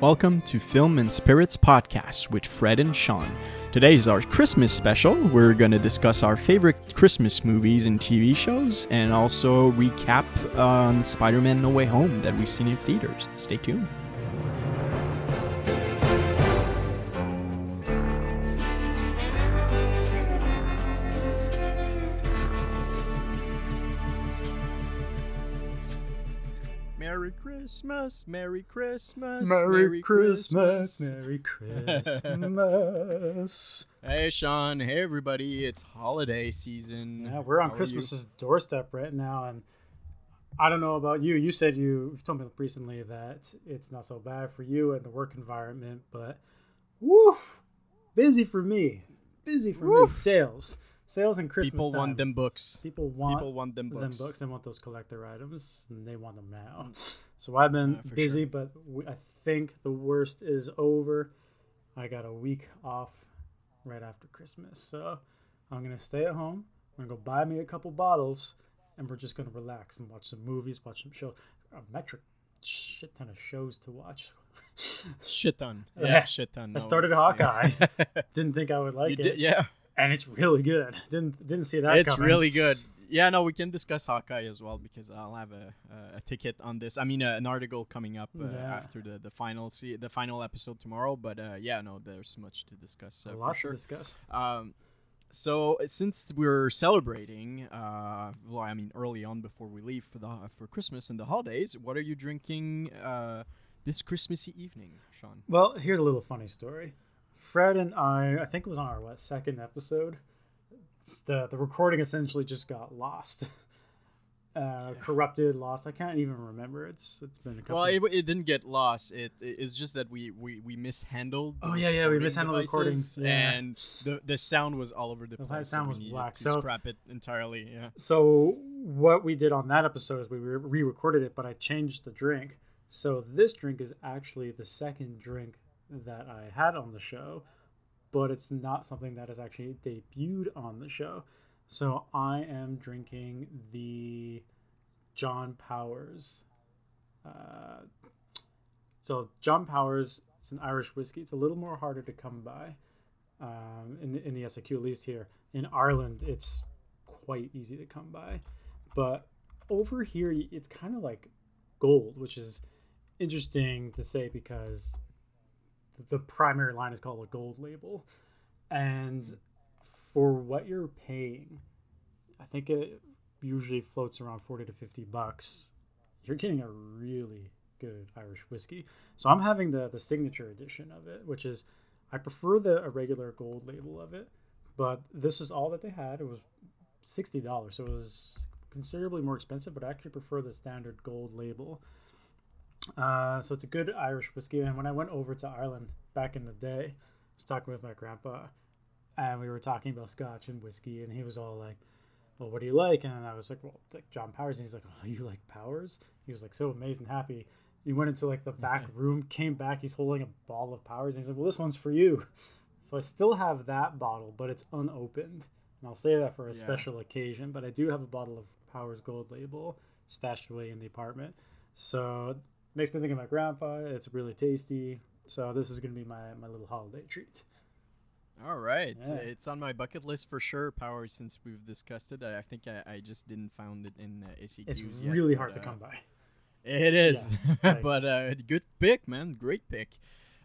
Welcome to Film and Spirits Podcast with Fred and Sean. Today is our Christmas special. We're going to discuss our favorite Christmas movies and TV shows and also recap on Spider Man No Way Home that we've seen in theaters. Stay tuned. Christmas, Merry Christmas, Merry Christmas, Merry Christmas. Hey Sean, hey everybody, it's holiday season. yeah, we're on How? Christmas's doorstep right now, and I don't know about you. You said you you've told me recently that it's not so bad for you and the work environment, but woof, busy for me. Busy for me. Sales, sales and Christmas. People time. want them books. People want People want them them books. books. They want those collector items, and they want them now. So I've been Yeah, for busy, but we, I think the worst is over. I got a week off right after Christmas, so I'm gonna stay at home. I'm gonna go buy me a couple bottles, and we're just gonna relax and watch some movies, watch some shows. A metric shit ton of shows to watch. Shit ton. Yeah, Yeah. shit ton. I started. Hawkeye. Didn't think I would like you it. did, yeah. and it's really good. Didn't didn't see that. It's coming. really good. Yeah, no, we can discuss Hawkeye as well because I'll have a, a, ticket on this. I mean, uh, an article coming up uh, Yeah. after the, the final see the final episode tomorrow. But uh, yeah, no, there's much to discuss. A lot sure. to discuss. Um, so since we're celebrating, uh, well, I mean, early on before we leave for the for Christmas and the holidays, what are you drinking uh, this Christmassy evening, Sean? Well, here's a little funny story. Fred and I, I think it was on our what second episode. The the recording essentially just got lost, uh, corrupted, lost. I can't even remember. It's it's been a couple. Well, it, it didn't get lost. It it's just that we we, we mishandled. the Oh, yeah, yeah, we mishandled the recording, devices, yeah. and the the sound was all over the The place. sound so was whack, so- scrap it entirely. Yeah. so what we did on that episode is we re recorded it, but I changed the drink. So this drink is actually the second drink that I had on the show, but it's not something that is actually debuted on the show. So I am drinking the John Powers. Uh, so John Powers is an Irish whiskey. It's a little more harder to come by um, in the, in the SAQ, at least here. In Ireland, it's quite easy to come by, but over here, it's kind of like gold, which is interesting to say because the primary line is called a gold label, and for what you're paying, I think it usually floats around 40 to 50 bucks. You're getting a really good Irish whiskey. So I'm having the the signature edition of it, which is I prefer the regular gold label of it, but this is all that they had. It was sixty dollars, so it was considerably more expensive. But I actually prefer the standard gold label. Uh, so it's a good Irish whiskey. And when I went over to Ireland back in the day, I was talking with my grandpa, and we were talking about Scotch and whiskey, and he was all like, "Well, what do you like?" And I was like, "Well, like John Powers." And he's like, "Oh, you like Powers?" He was like so amazed and happy. He went into like the back room, came back, he's holding a bottle of Powers, and he's like, "Well, this one's for you." So I still have that bottle, but it's unopened, and I'll say that for a Yeah. special occasion. But I do have a bottle of Powers Gold Label stashed away in the apartment, so makes me think of my grandpa. It's really tasty. So this is gonna be my my little holiday treat. All right, Yeah. it's on my bucket list for sure. Power, since we've discussed it, I, I think I, I just didn't find it in uh, SAQs It's yet, really but, hard to uh, come by. It is, like- but uh, good pick, man. Great pick.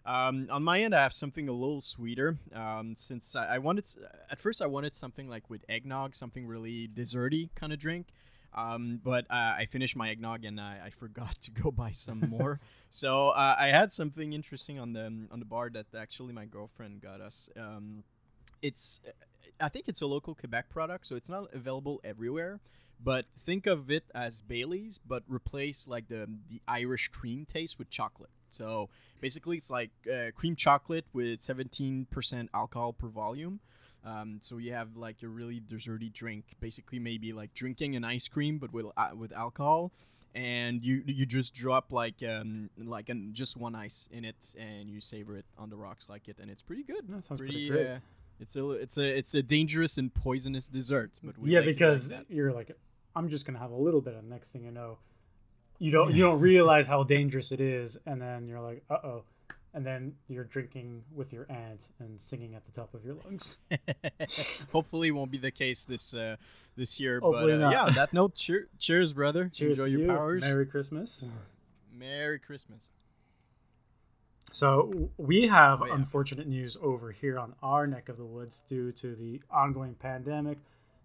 Um, on my end, I have something a little sweeter. Um, since I, I wanted, at first, I wanted something like with eggnog, something really desserty kind of drink. Um, but uh, I finished my eggnog and I, I forgot to go buy some more. so uh, I had something interesting on the on the bar that actually my girlfriend got us. Um, it's, I think it's a local Quebec product, so it's not available everywhere but think of it as Bailey's, but replace like the the Irish cream taste with chocolate. So basically, it's like uh, cream chocolate with 17% alcohol per volume. Um, so you have like a really desserty drink, basically maybe like drinking an ice cream, but with uh, with alcohol. And you you just drop like um like an, just one ice in it, and you savor it on the rocks like it, and it's pretty good. That sounds pretty. pretty great. Uh, it's a it's a it's a dangerous and poisonous dessert, but yeah, like it like because you're like, I'm just gonna have a little bit, and next thing you know, you don't you don't realize how dangerous it is, and then you're like, uh oh, and then you're drinking with your aunt and singing at the top of your lungs. Hopefully, won't be the case this uh, this year. Hopefully but uh, not. yeah, that note, cheer, cheers, brother. Cheers Enjoy your you. powers. Merry Christmas. Merry Christmas. So we have Oh, yeah. unfortunate news over here on our neck of the woods due to the ongoing pandemic.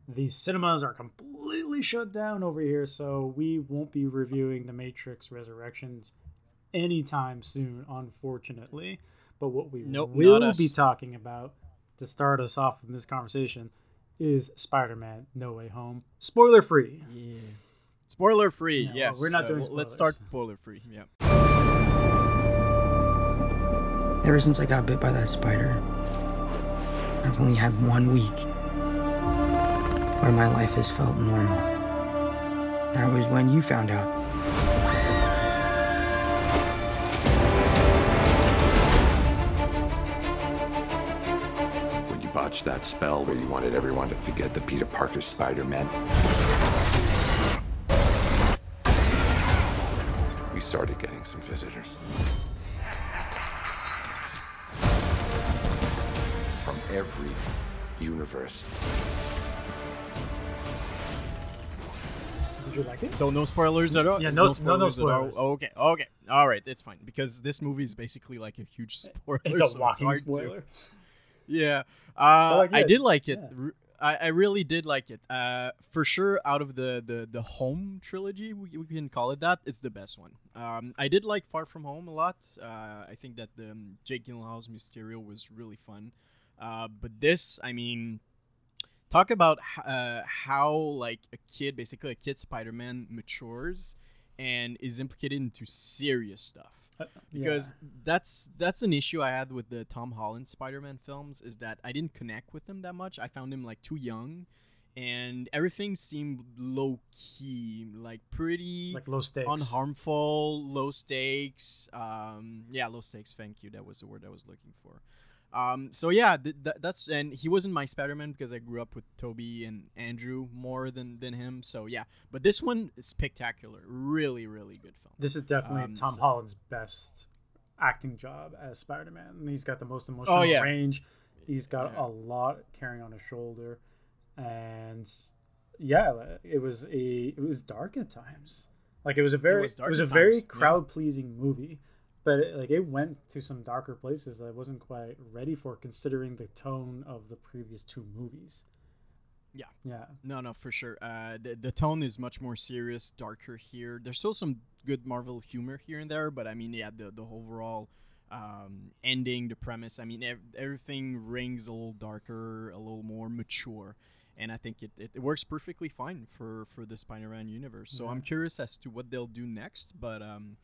The cinemas are completely shut down over here, so we won't be reviewing The Matrix Resurrections anytime soon, unfortunately. But what we Nope, will not be talking about to start us off in this conversation is Spider-Man: No Way Home, spoiler free. Yeah. Spoiler free. Yeah, well, yes. we're not Uh, doing well, Let's start spoiler free. Yeah. Ever since I got bit by that spider, I've only had one week where my life has felt normal. That was when you found out. Botched that spell where you wanted everyone to forget the Peter Parker Spider-Man. We started getting some visitors. From every universe. Did you like it? So no spoilers at all. Yeah, no sp- no- no at all? spoilers. Oh, okay, okay, all right, it's fine because this movie is basically like a huge spoiler. it's so a walking hard to- spoiler. Yeah, uh, like, I did like it. yeah. I, I really did like it. Uh, for sure, out of the the the home trilogy, we, we can call it that. It's the best one. Um, I did like Far From Home a lot. Uh, I think that the um, Jake Gyllenhaal's Mysterio was really fun. Uh, but this, I mean, talk about uh, how like a kid, basically a kid Spider-Man, matures and is implicated into serious stuff because that's that's an issue I had with the Tom Holland Spider-Man films is that I didn't connect with him that much. I found him like too young, and everything seemed low key, like pretty like low stakes. unharmful, low stakes. Um, yeah, low stakes. Thank you. That was the word I was looking for. Um, so yeah, th- th- that's and he wasn't my Spider-Man because I grew up with Tobey and Andrew more than than him. So yeah, but this one is spectacular. Really, really good film. This is definitely Um, Tom so- Holland's best acting job as Spider-Man. And he's got the most emotional Oh, yeah. range. He's got Yeah. a lot carrying on his shoulder, and yeah, it was a it was dark at times. Like it was a very was it was a at very crowd pleasing movie, but it, like it went to some darker places that I wasn't quite ready for, considering the tone of the previous two movies. Yeah. Yeah. No, no, for sure. Uh, the the tone is much more serious, darker here. There's still some good Marvel humor here and there, but I mean, yeah, the the overall um, ending, the premise. I mean, ev- everything rings a little darker, a little more mature, and I think it, it, it works perfectly fine for for the Spider-Man universe. So Yeah. I'm curious as to what they'll do next, but um.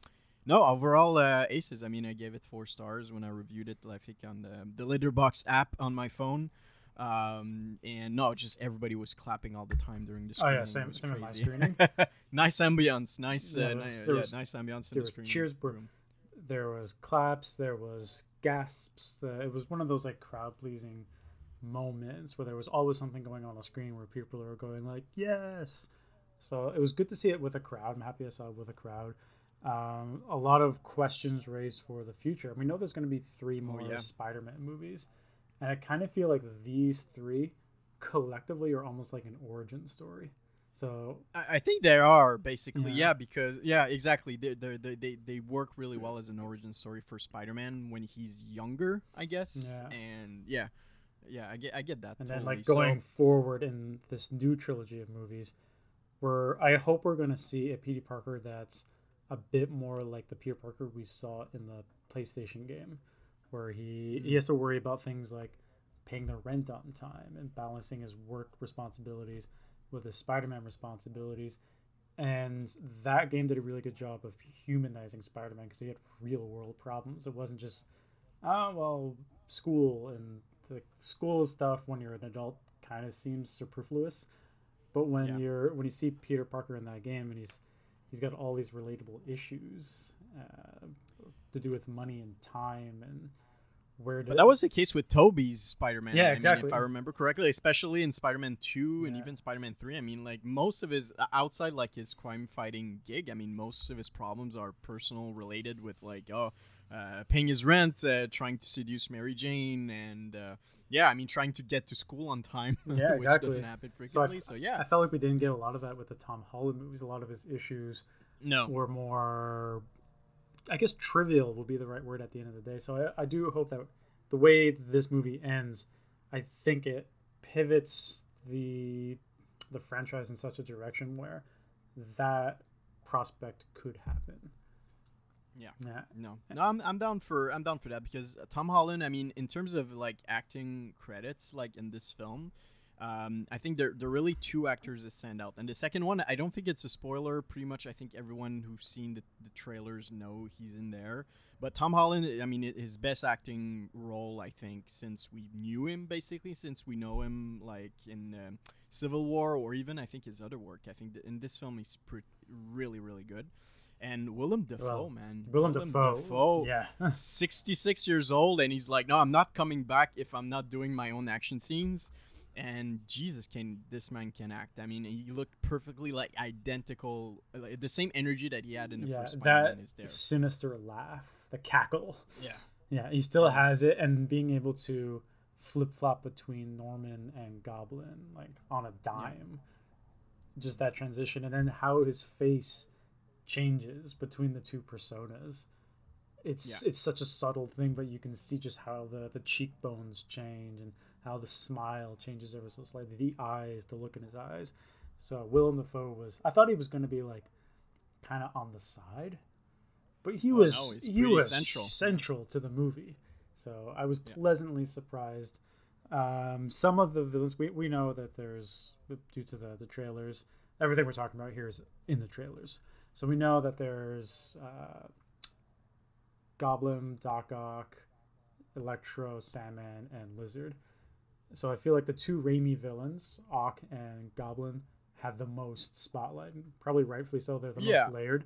No, overall uh, aces. I mean, I gave it four stars when I reviewed it. I think on the the Letterboxd app on my phone. Um, and no, just everybody was clapping all the time during the Oh, yeah, same- same with my screening. nice ambiance, nice, Yeah, uh, was- yeah, nice ambiance in the were screen. cheers, bro. room. there was claps there was gasps uh, it was one of those like crowd pleasing moments where there was always something going on the screen where people were going like yes so it was good to see it with a crowd i'm happy i saw it with a crowd um, a lot of questions raised for the future we know there's going to be three more Oh, yeah. spider-man movies and i kind of feel like these three collectively are almost like an origin story so I, I think they are basically Yeah. yeah, because yeah, exactly. They they they they they work really well as an origin story for Spider-Man when he's younger, I guess. Yeah. And yeah, yeah, I get I get that. and totally. then like So- going forward in this new trilogy of movies where i hope we're going to see a peter parker that's a bit more like the peter parker we saw in the playstation game where he he mm-hmm. has to worry about things like paying the rent on time and balancing his work responsibilities with his spider-man responsibilities. And that game did a really good job of humanizing spider-man because he had real world problems. It wasn't just oh well school and the school stuff when you're an adult kind of seems superfluous. But when Yeah. you're when you see peter parker in that game and he's he's got all these relatable issues uh, to do with money and time and where But that was the case with Tobey's Spider-Man. Yeah, I mean, exactly. if I remember correctly, especially in Spider-Man Two and even Spider-Man Three. I mean, like most of his outside like his crime-fighting gig. I mean, most of his problems are personal related with like oh, uh, paying his rent, uh, trying to seduce Mary Jane, and uh, yeah, I mean, trying to get to school on time, Yeah, which exactly. doesn't happen So I, frequently. So, yeah, I felt like we didn't get a lot of that with the Tom Holland movies. A lot of his issues no, were more, I guess, trivial will be the right word at the end of the day. So I, I do hope that the way this movie ends, I think it pivots the the franchise in such a direction where that prospect could happen. Yeah. Yeah. No, no, I'm, I'm down for I'm down for that because Tom Holland. I mean, in terms of like acting credits, like in this film, um, I think there there are really two actors that stand out. And the second one, I don't think it's a spoiler. Pretty much, I think everyone who's seen the, the trailers know he's in there. But Tom Holland, I mean, his best acting role, I think, since we knew him, basically, since we know him, like in um, Civil War or even I think his other work. I think that in this film he's pre- really, really good. And Willem Dafoe, Well, man, Willem Dafoe. Yeah. 66 years old and he's like no i'm not coming back if i'm not doing my own action scenes and jesus can this man can act i mean he looked perfectly like identical like, the same energy that he had in the yeah. first That Spider-Man is there sinister laugh, the cackle. yeah Yeah, he still has it, and being able to flip flop between Norman and Goblin, like on a dime, just that transition, and then how his face changes between the two personas. It's Yeah. it's such a subtle thing, but you can see just how the the cheekbones change and how the smile changes ever so slightly. The eyes, the look in his eyes. So Willem Dafoe was. I thought he was going to be like kind of on the side, but he Oh, was no, he was central. central to the movie. So I was Yeah. pleasantly surprised. Um, some of the villains we, we know that there's due to the the trailers. Everything we're talking about here is in the trailers. So we know that there's uh, Goblin, Doc Ock, Electro, Sandman, and Lizard. So I feel like the two Raimi villains, Ock and Goblin, had the most spotlight. Probably rightfully so. They're the Yeah. most layered.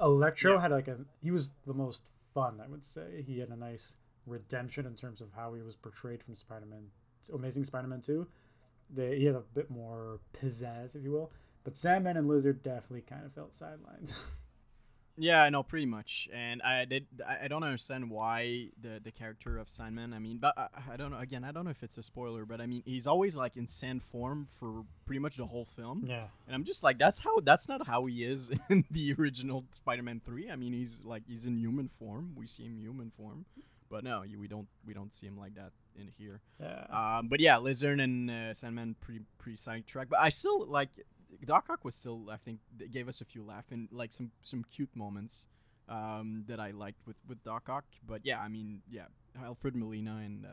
Electro Yeah. had like a he was the most fun, I would say. He had a nice redemption in terms of how he was portrayed from Spider-Man, Amazing Spider-Man Two. They, he had a bit more pizzazz, if you will. But Sandman and Lizard definitely kind of felt sidelined. yeah i know pretty much and i did i I don't understand why the the character of sandman i mean but I, I don't know again i don't know if it's a spoiler but i mean he's always like in sand form for pretty much the whole film yeah, And I'm just like, that's how that's not how he is in the original Spider-Man three. I mean, he's like he's in human form. We see him human form, but no, you- we don't we don't see him like that in here. yeah. Um, but yeah, Lizard and uh, Sandman pretty pretty sidetracked. But I still like Doc Ock was still I think they gave us a few laugh and like some some cute moments um, that I liked with with Doc Ock. But yeah, I mean yeah, Alfred Molina and. Uh,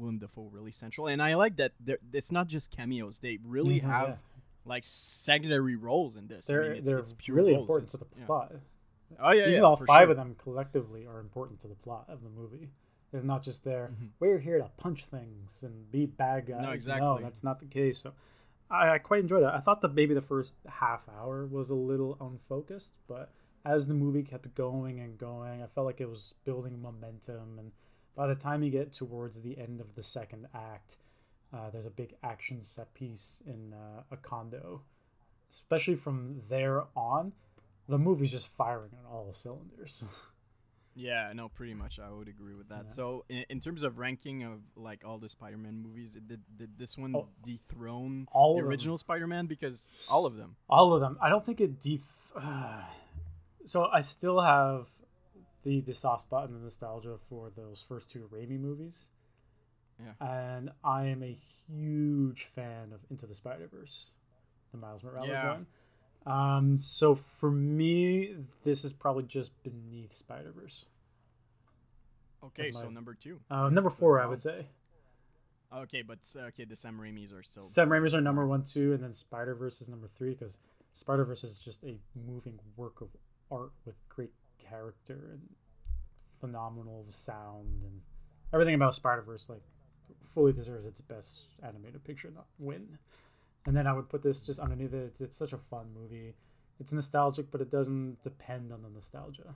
Willem Dafoe really central, and I like that. they're- It's not just cameos; they really Mhm, have yeah. like secondary roles in this. they're I mean, it's, they're it's really roles. important to It's- the yeah. plot. Oh yeah, Even yeah. all five sure. of them collectively are important to the plot of the movie. They're not just there. Mhm. We're here to punch things and be bad guys. No, exactly. that's not the case. So I, I quite enjoyed that. I thought that maybe the first half hour was a little unfocused, but as the movie kept going and going, I felt like it was building momentum. And by the time you get towards the end of the second act, uh, there's a big action set piece in uh, a condo. Especially from there on, the movie's just firing on all cylinders. Yeah, no, pretty much. I would agree with that. Yeah. So, in, in terms of ranking of like all the Spider-Man movies, did, did this one Oh. dethrone All the of them. original Spider-Man? Because all of them. all of them. I don't think it def. so I still have the the soft spot and the nostalgia for those first two Raimi movies. Yeah. And I am a huge fan of Into the Spider Verse, the Miles Morales Yeah. one. Um, so for me, this is probably just beneath Spider Verse. Okay, That's so number two. Uh, number four, I would say. Okay, but okay, the Sam Raimi's are still. Sam Raimi's are number one, two, and then Spider Verse is number three because Spider Verse is just a moving work of art with great character and phenomenal sound and everything about Spider Verse. Like, fully deserves its best animated picture not win. And then I would put this just underneath it. It's such a fun movie. It's nostalgic, but it doesn't depend on the nostalgia.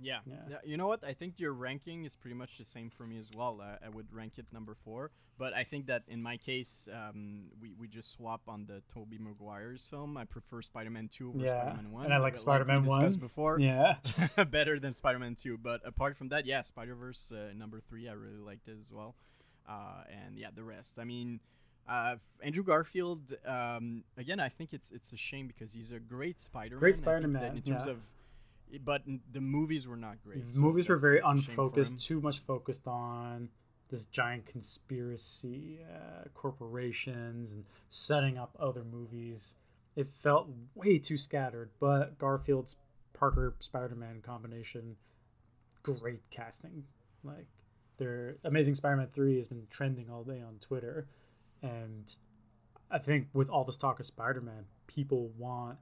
Yeah. Yeah. yeah. You know what? I think your ranking is pretty much the same for me as well. Uh, I would rank it number four, but I think that in my case, um, we, we just swap on the Tobey Maguire's film. I prefer Spider-Man Two over Yeah, Spider-Man One. and I like Spider-Man we 1. discussed before. Yeah. better than Spider-Man 2. But apart from that, yeah, Spider-Verse uh, number three, I really liked it as well. Uh, and yeah, the rest. I mean, uh, Andrew Garfield. Um, again, I think it's it's a shame because he's a great Spider-Man. Great Spider-Man, In terms yeah. of, but the movies were not great. The so movies were very that's a shame for him. unfocused, too much focused on this giant conspiracy, uh, corporations, and setting up other movies. It felt way too scattered, but Garfield's Parker Spider Man combination, great casting. Like, their Amazing Spider Man 3 has been trending all day on Twitter. And I think with all this talk of Spider Man, people want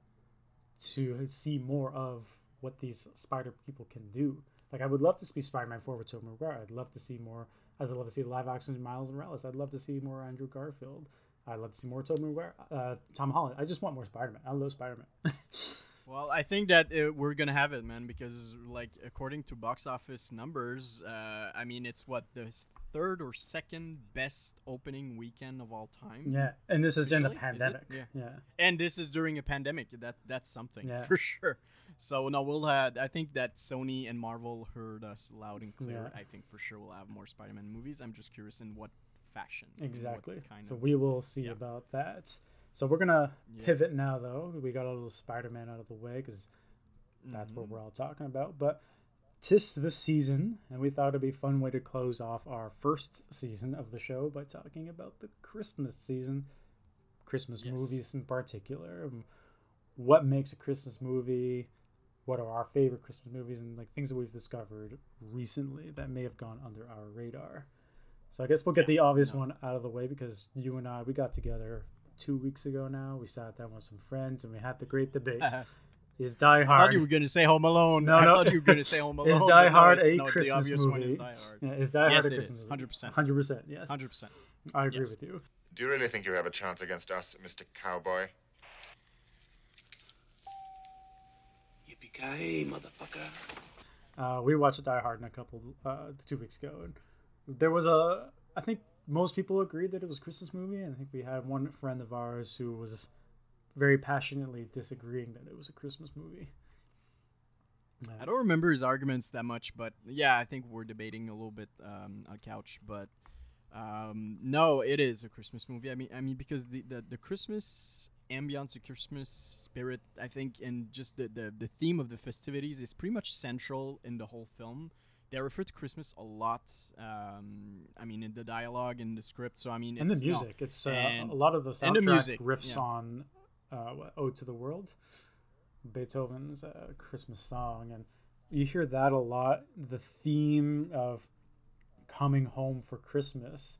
to see more of what these spider people can do. Like I would love to see Spider-Man 4 with Tobey Maguire. I'd love to see more. I'd love to see live action Miles Morales. I'd love to see more Andrew Garfield. I'd love to see more Tobey Maguire, uh, Tom Holland. I just want more Spider-Man. I love Spider-Man. Well, I think that uh, we're gonna have it, man, because like according to box office numbers, uh, I mean it's what the third or second best opening weekend of all time. yeah, and this is in the Officially? Is it? pandemic. Yeah. yeah. and this is during a pandemic. That that's something Yeah. for sure. So no, we'll have. I think that Sony and Marvel heard us loud and clear. Yeah. I think for sure we'll have more Spider-Man movies. I'm just curious in what fashion. Exactly. kind So of- we will see about that. So we're gonna pivot now, though. We got a little Spider-Man out of the way because that's Mhm. what we're all talking about. But tis the season, and we thought it'd be a fun way to close off our first season of the show by talking about the Christmas season, Christmas Yes. movies in particular. um, What makes a Christmas movie? What are our favorite Christmas movies and like things that we've discovered recently that may have gone under our radar? So I guess we'll get the obvious one out of the way because you and I we got together two weeks ago now. We sat down with some friends and we had the great debate. Is Die I Hard? thought you were gonna say Home Alone. No, I no. thought you were gonna say Home Alone. Is Die Hard it's a not. The Christmas obvious movie? one is Die Hard. Yeah, is Die Yes, Hard a it Christmas is. movie? 100%. Hundred percent. Yes. Hundred percent. I agree Yes. with you. Do you really think you have a chance against us, Mr. Cowboy? Yippee-ki-yay, motherfucker. Uh, we watched Die Hard in a couple uh, two weeks ago, and there was a. I think most people agreed that it was a Christmas movie, and I think we had one friend of ours who was very passionately disagreeing that it was a Christmas movie. Uh, I don't remember his arguments that much, but yeah, I think we're debating a little bit um, on couch. But um, no, it is a Christmas movie. I mean, I mean because the, the, the Christmas ambiance, the Christmas spirit, I think, and just the, the the theme of the festivities is pretty much central in the whole film. They refer to Christmas a lot. Um, I mean, in the dialogue and the script. So I mean, and the it's, you know, music. it's uh, and- a lot of the soundtrack and the music, riffs yeah. on uh, "Ode to the World," Beethoven's uh, Christmas song, and you hear that a lot. The theme of coming home for Christmas,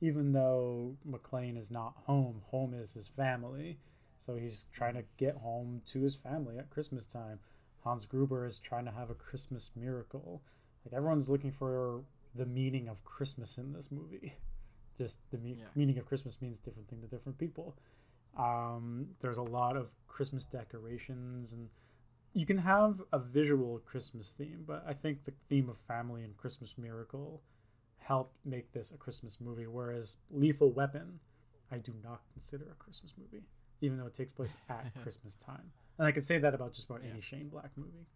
even though McClane is not home, home is his family, so he's trying to get home to his family at Christmas time. Hans Gruber is trying to have a Christmas miracle. Like everyone's looking for the meaning of Christmas in this movie. Just the me- Yeah. meaning of Christmas means different thing to different people. Um, there's a lot of Christmas decorations, and you can have a visual Christmas theme, but I think the theme of family and Christmas miracle helped make this a Christmas movie. Whereas Lethal Weapon, I do not consider a Christmas movie, even though it takes place at Christmas time. And I can say that about just about any Shane Black movie.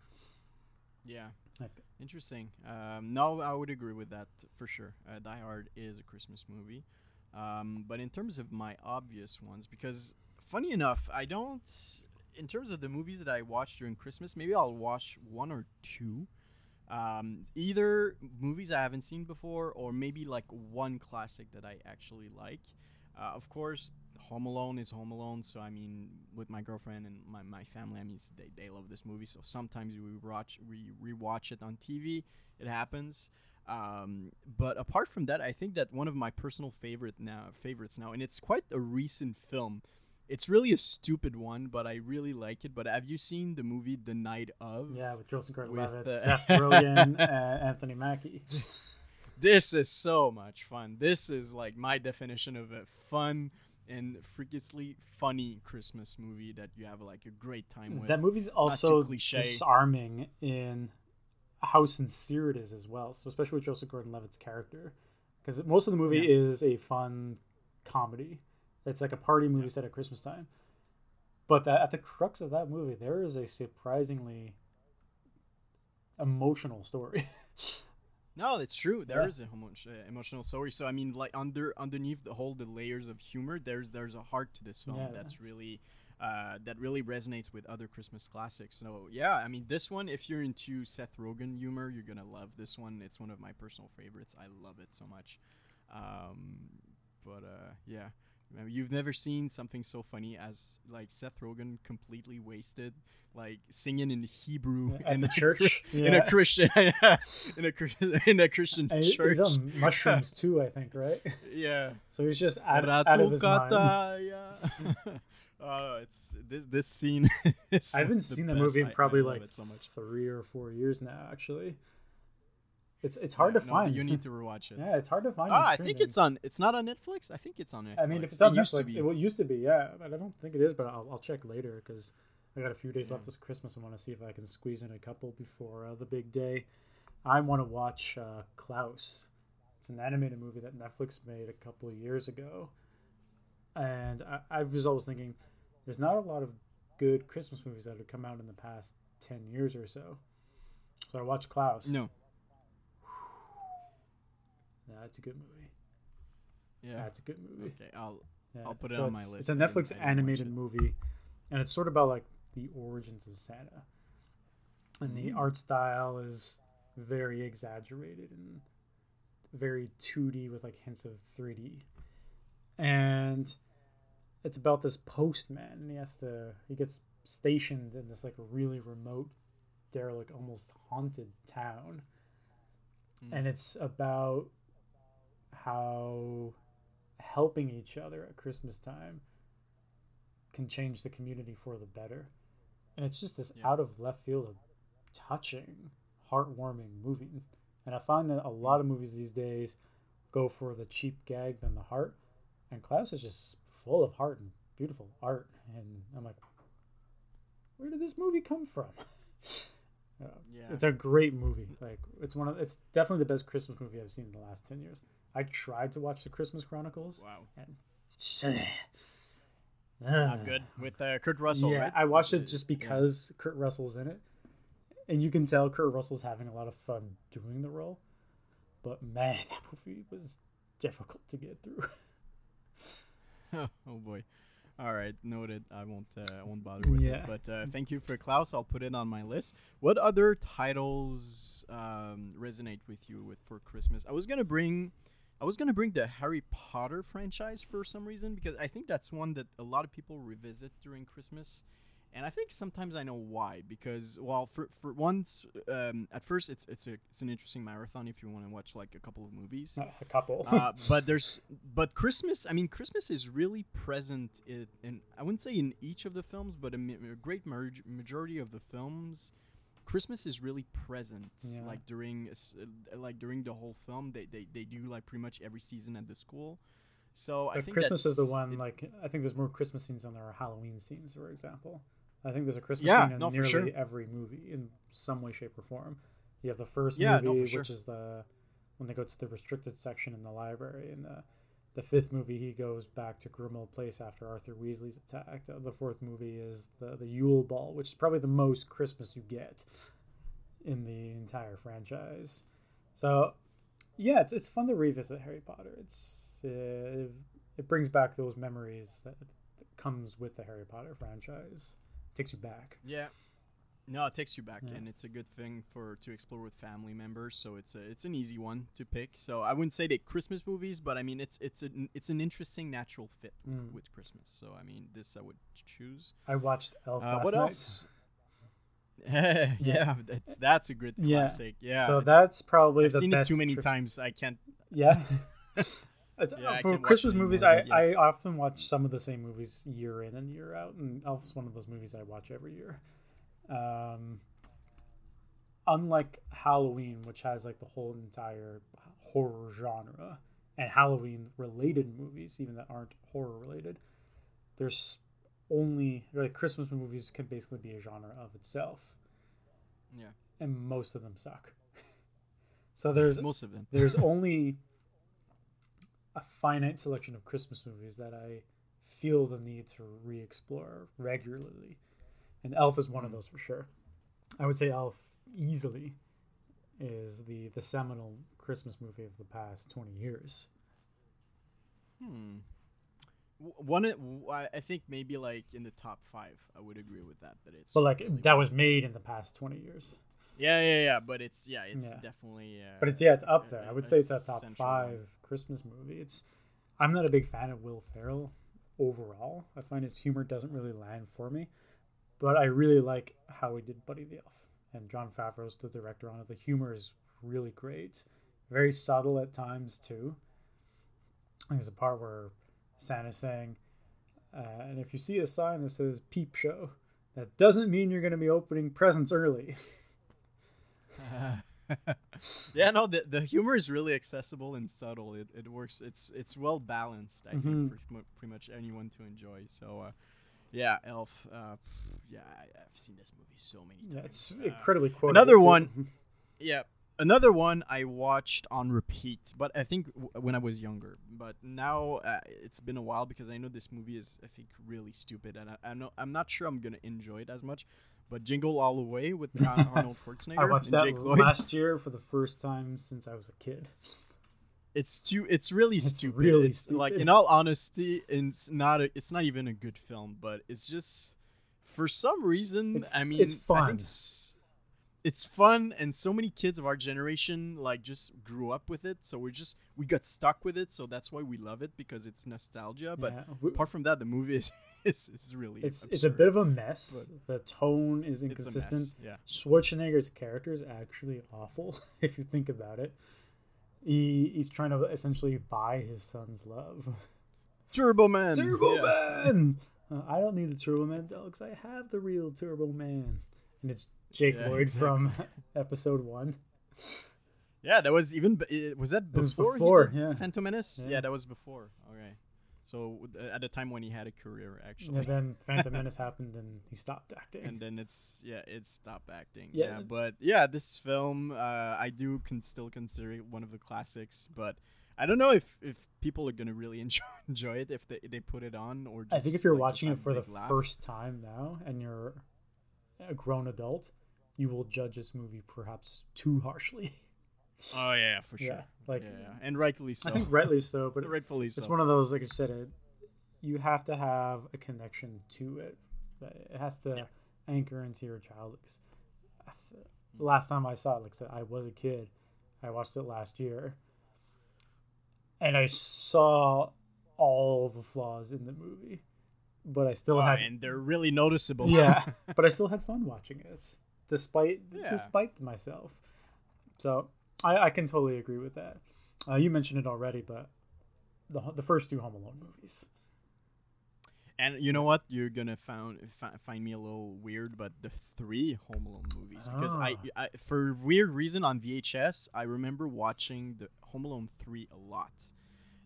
Yeah. Like, Interesting. Um, no, I would agree with that for sure. Uh, Die Hard is a Christmas movie. Um, but in terms of my obvious ones, because funny enough, I don't. In terms of the movies that I watch during Christmas, maybe I'll watch one or two. Um, either movies I haven't seen before, or maybe like one classic that I actually like. Uh, of course, Home Alone is Home Alone, so I mean, with my girlfriend and my, my family, I mean, they, they love this movie. So sometimes we watch we rewatch it on TV. It happens. Um, but apart from that, I think that one of my personal favorite now favorites now, and it's quite a recent film. It's really a stupid one, but I really like it. But have you seen the movie The Night Before? yeah, with Joseph Gordon-Levitt, uh, Seth Rogen, and Anthony Mackie. This is so much fun. This is like my definition of a fun and freakishly funny Christmas movie that you have like a great time with. That movie's too also disarming in how sincere it is as well. So especially with Joseph Gordon-Levitt's character, because most of the movie Yeah. is a fun comedy. It's like a party movie set at Christmas time. But that, at the crux of that movie, there is a surprisingly emotional story. No, it's true. There Yeah. is a uh, emotional story. So I mean, like under underneath the whole the layers of humor, there's there's a heart to this film Yeah. that's really uh, that really resonates with other Christmas classics. So yeah, I mean, this one, if you're into Seth Rogen humor, you're gonna love this one. It's one of my personal favorites. I love it so much. Um, but uh, yeah. You've never seen something so funny as like Seth Rogen completely wasted, like singing in Hebrew At in the a church? Chri- in a Christian in a in a Christian And church. He's on mushrooms too, I think, right? yeah. So he's just out, out of his mind. Yeah. Oh, it's this this scene. I haven't the seen that movie in probably like so much. three or four years now. Actually, it's it's hard Yeah, to no, find. You need to rewatch it. yeah, it's hard to find. Ah, I think it's on. It's not on Netflix. I think it's on Netflix. I mean, if it's on it used to Netflix, be. it used to be. Yeah, but I don't think it is. But I'll, I'll check later because I got a few days left Yeah. of Christmas. I want to see if I can squeeze in a couple before uh, the big day. I want to watch uh, Klaus. It's an animated movie that Netflix made a couple of years ago, and I, I was always thinking, there's not a lot of good Christmas movies that have come out in the past ten years or so. So I watched Klaus. no. Yeah, it's a good movie. Yeah. That's a good movie. Okay. I'll. Yeah, I'll put it so on my list. It's a Netflix I didn't watch animated movie, and it's sort of about like the origins of Santa. And the Mm. art style is very exaggerated and very 2D with like hints of 3D. And it's about this postman, and he has to he gets stationed in this like really remote, derelict, almost haunted town. Mm. And it's about how helping each other at Christmas time can change the community for the better. And it's just this Yeah. out of left field of touching, heartwarming movie. And I find that a lot of movies these days go for the cheap gag than the heart. And Klaus is just full of heart and beautiful art. And I'm like, where did this movie come from? Uh, Yeah. It's a great movie. Like it's one of it's definitely the best Christmas movie I've seen in the last ten years. I tried to watch the Christmas Chronicles Wow. and Not good with uh, Kurt Russell. yeah, right? I watched it just yeah. because Kurt Russell's in it, and you can tell Kurt Russell's having a lot of fun doing the role. But man, that movie was difficult to get through. oh boy. All right, noted. I won't. Uh, I won't bother with Yeah. it. But uh, thank you for Klaus. I'll put it on my list. What other titles um, resonate with you with for Christmas? I was gonna bring. I was gonna bring the Harry Potter franchise for some reason because I think that's one that a lot of people revisit during Christmas, and I think sometimes I know why. Because well, for for once, um, at first it's it's a it's an interesting marathon if you want to watch like a couple of movies a couple. uh, but there's but Christmas. I mean, Christmas is really present in, in I wouldn't say in each of the films, but a, a great merge, majority of the films. Christmas is really present, Yeah. like during uh, like during the whole film. They, they they do like pretty much every season at the school. So I think Christmas is the one. it- like I think there's more Christmas scenes than there are Halloween scenes, for example. I think there's a Christmas Yeah, scene in no, nearly sure. every movie in some way, shape, or form. You have the first Yeah, no, movie, for sure. which is the when they go to the restricted section in the library, and the the fifth movie he goes back to Grimmauld Place after Arthur Weasley's attacked. The fourth movie is the the Yule Ball, which is probably the most Christmas you get in the entire franchise. So yeah, it's it's fun to revisit Harry Potter. It's uh, it brings back those memories that, that comes with the Harry Potter franchise. takes you back. Yeah. No, it takes you back, Yeah. and it's a good thing for to explore with family members. So it's a, it's an easy one to pick. So I wouldn't say they Christmas movies, but I mean it's it's an it's an interesting natural fit Mm. with Christmas. So I mean this I would choose. I watched Elf Uh, what night. else? yeah, that's that's a good Yeah. classic. Yeah. So that's probably I've the seen best. it too many Chri- times. I can't. Yeah. Yeah, For Christmas movies, I, but I often watch some of the same movies year in and year out, and Elf's one of those movies I watch every year. Um, unlike Halloween, which has like the whole entire horror genre, and Halloween related movies, even that aren't horror related, there's only like Christmas movies can basically be a genre of itself. Yeah. and most of them suck. So there's Most of them. there's only a finite selection of Christmas movies that I feel the need to re-explore regularly, and Elf is one of those for sure. I would say Elf easily is the the seminal Christmas movie of the past twenty years. Hmm. One, I I think maybe like in the top five, I would agree with that. That it's. But like really that was made in the past twenty years. Yeah, yeah, yeah. But it's yeah, it's Yeah. definitely. Uh, But it's yeah, it's up there. I would say it's a top five one. Christmas movie. It's I'm not a big fan of Will Ferrell overall. I find his humor doesn't really land for me, but I really like how he did Buddy the Elf. And Jon Favreau's the director on it. The humor is really great, very subtle at times too. There's a part where Santa's saying, uh, "And if you see a sign that says Peep Show, that doesn't mean you're going to be opening presents early." yeah, no, the the humor is really accessible and subtle. It, it works. It's it's well balanced. I Mhm. think for pretty much anyone to enjoy. So, uh, yeah, Elf. Uh, yeah, I've seen this movie so many times. Yeah, it's Uh, incredibly quotable. another one- Yeah, another one I watched on repeat, but I think w- when I was younger. But now uh, it's been a while because I know this movie is, I think, really stupid, and I, I know I'm not sure I'm gonna enjoy it as much. But Jingle All the Way with Ar- Arnold Schwarzenegger I watched and that Jake Lloyd. last year for the first time since I was a kid. It's too. It's really It's stupid. really it's like in all honesty, it's not. A, it's not even a good film, but it's just for some reason. It's- I mean, it's I fun. it's fun, and so many kids of our generation like just grew up with it. So we're just we got stuck with it. So that's why we love it because it's nostalgia. But Yeah, apart from that, the movie is is, is really It's it's a bit of a mess. the tone is inconsistent. Yeah. Schwarzenegger's character is actually awful if you think about it. He he's trying to essentially buy his son's love. Turbo Man. Turbo yeah. Man. Uh, I don't need the Turbo Man dogs. I have the real Turbo Man. And it's Jake Yeah, Lloyd from episode one. Yeah, that was even. Was that was before? he before, yeah. Phantom Menace. Yeah. Yeah. that was before. Okay, so uh, at the time when he had a career, actually, And then Phantom Menace happened and he stopped acting. and then it's yeah, it stopped acting. Yeah. Yeah, but yeah, this film uh, I do can still consider it one of the classics, but I don't know if if people are gonna really enjoy enjoy it if they they put it on or. Just, I think if you're like, watching it for the laugh. first time now and you're a grown adult, you will judge this movie perhaps too harshly. Oh yeah, for sure. Yeah, like- yeah, and rightfully so. I think rightly so, but rightfully so. it's one of those, like I said, it, you have to have a connection to it. It has to Yeah. anchor into your childhood. Last time I saw it, like I said, I was a kid. I watched it last year, and I saw all the flaws in the movie, but I still Oh, had and they're really noticeable. yeah, but I still had fun watching it, despite Yeah. despite myself. So I, I can totally agree with that. Uh, you mentioned it already, but the the first two Home Alone movies. And you know what? You're gonna found, fi- find me a little weird, but the three Home Alone movies because I, Ah. I, for weird reason on VHS, I remember watching the Home Alone three a lot.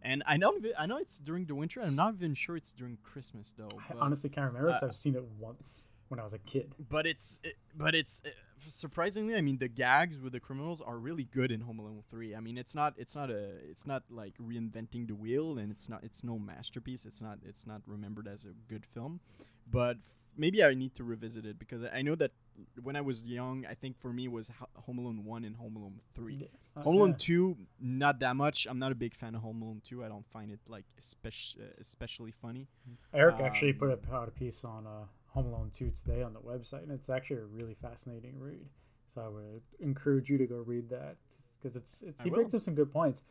And I know I know it's during the winter. I'm not even sure it's during Christmas though. I honestly can't remember because uh, I've seen it once when I was a kid. but it's it, but it's uh, surprisingly. I mean, the gags with the criminals are really good in Home Alone three. I mean, it's not it's not a it's not like reinventing the wheel, and it's not it's no masterpiece. It's not it's not remembered as a good film, but f- maybe I need to revisit it because I know that when I was young, I think for me it was Ho- Home Alone one and Home Alone three. Uh, Home Alone yeah. two, not that much. I'm not a big fan of Home Alone two. I don't find it like especially especially funny. Eric actually put um, a, out a piece on uh, Home Alone 2 today on the website, and it's actually a really fascinating read. So I would encourage you to go read that because it's it, I he brings up some good points.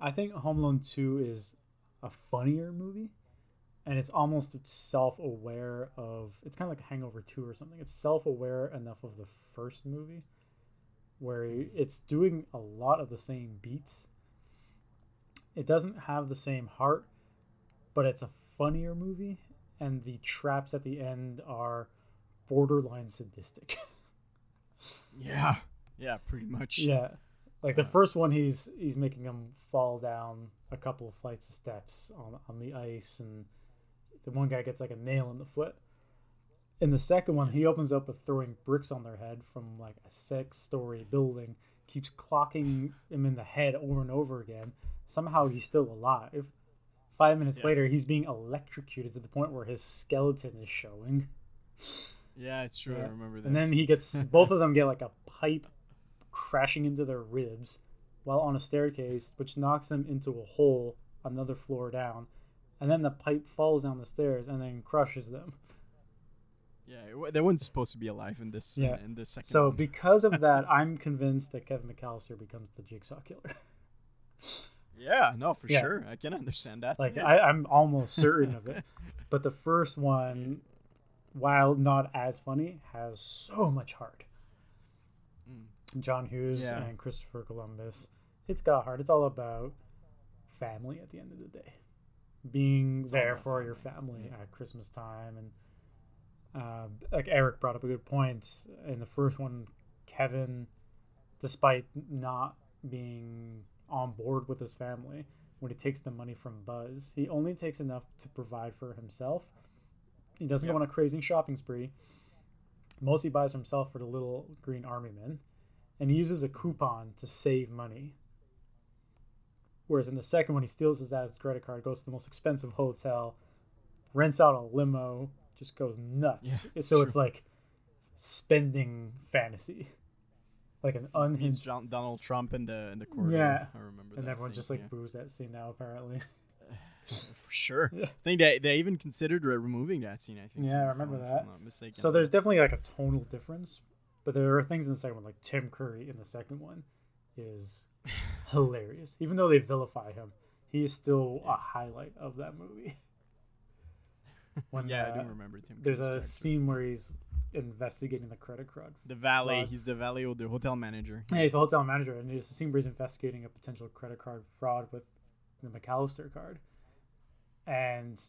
I think Home Alone 2 is a funnier movie, and it's almost self-aware of. It's kind of like Hangover 2 or something. It's self-aware enough of the first movie, where it's doing a lot of the same beats. It doesn't have the same heart, but it's a funnier movie, and the traps at the end are borderline sadistic. Yeah, yeah, pretty much. yeah, like the first one, he's he's making him fall down a couple of flights of steps on on the ice, and the one guy gets like a nail in the foot. In the second one, he opens up with throwing bricks on their head from like a six-story building. Keeps clocking him in the head over and over again. Somehow he's still alive. Five minutes Yeah. later, he's being electrocuted to the point where his skeleton is showing. Yeah, it's true. I remember this. And then he gets both of them get like a pipe crashing into their ribs while on a staircase, which knocks them into a hole another floor down. And then the pipe falls down the stairs and then crushes them. yeah, they weren't supposed to be alive in this. Yeah. in this second. So one. because of that, I'm convinced that Kevin McAllister becomes the Jigsaw killer. yeah, no, for Yeah. sure, I can understand that. Like I, I'm almost certain of it. But the first one, while not as funny, has so much heart. John Hughes Yeah. and Christopher Columbus. It's got heart. It's all about family at the end of the day. Being all there for your family at Christmas time and uh, like Eric brought up a good point in the first one, Kevin, despite not being on board with his family, when he takes the money from Buzz, he only takes enough to provide for himself. He doesn't go on a crazy shopping spree. Mostly buys himself for the little green army men, and he uses a coupon to save money. Whereas in the second one, he steals his dad's credit card, goes to the most expensive hotel, rents out a limo, just goes nuts. Yeah, so true. it's like spending fantasy, like an unhinged. John, Donald Trump in the in the corridor. Yeah. I remember. And everyone scene, just like yeah. boos that scene now, apparently. for sure. Yeah. I think they they even considered re- removing that scene. I think. Yeah, I I'm- remember that. I'm. So there's definitely like a tonal difference, but there are things in the second one, like Tim Curry in the second one, is hilarious. Even though they vilify him, he is still a highlight of that movie. When yeah, I uh, do remember Tim. There's Curry's a character. scene where he's investigating the credit card. The valet. fraud. He's the valet or the hotel manager. Yeah, he's the hotel manager, and scene where he's investigating a potential credit card fraud with the McAllister card. And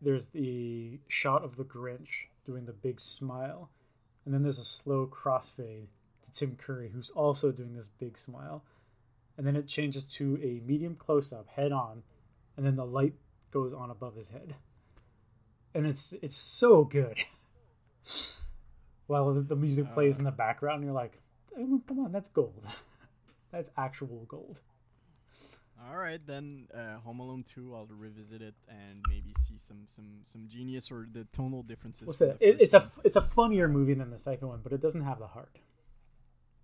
there's the shot of the Grinch doing the big smile, and then there's a slow crossfade to Tim Curry, who's also doing this big smile. And then it changes to a medium close up, head on, and then the light goes on above his head. And it's it's so good. While the, music plays in the background, you're like, "Oh, come on, that's gold. that's actual gold. All right, then uh, Home Alone 2, I'll revisit it and maybe see some some some genius or the tonal differences. What's it? the it first it's a it's a funnier movie than the second one, but it doesn't have the heart.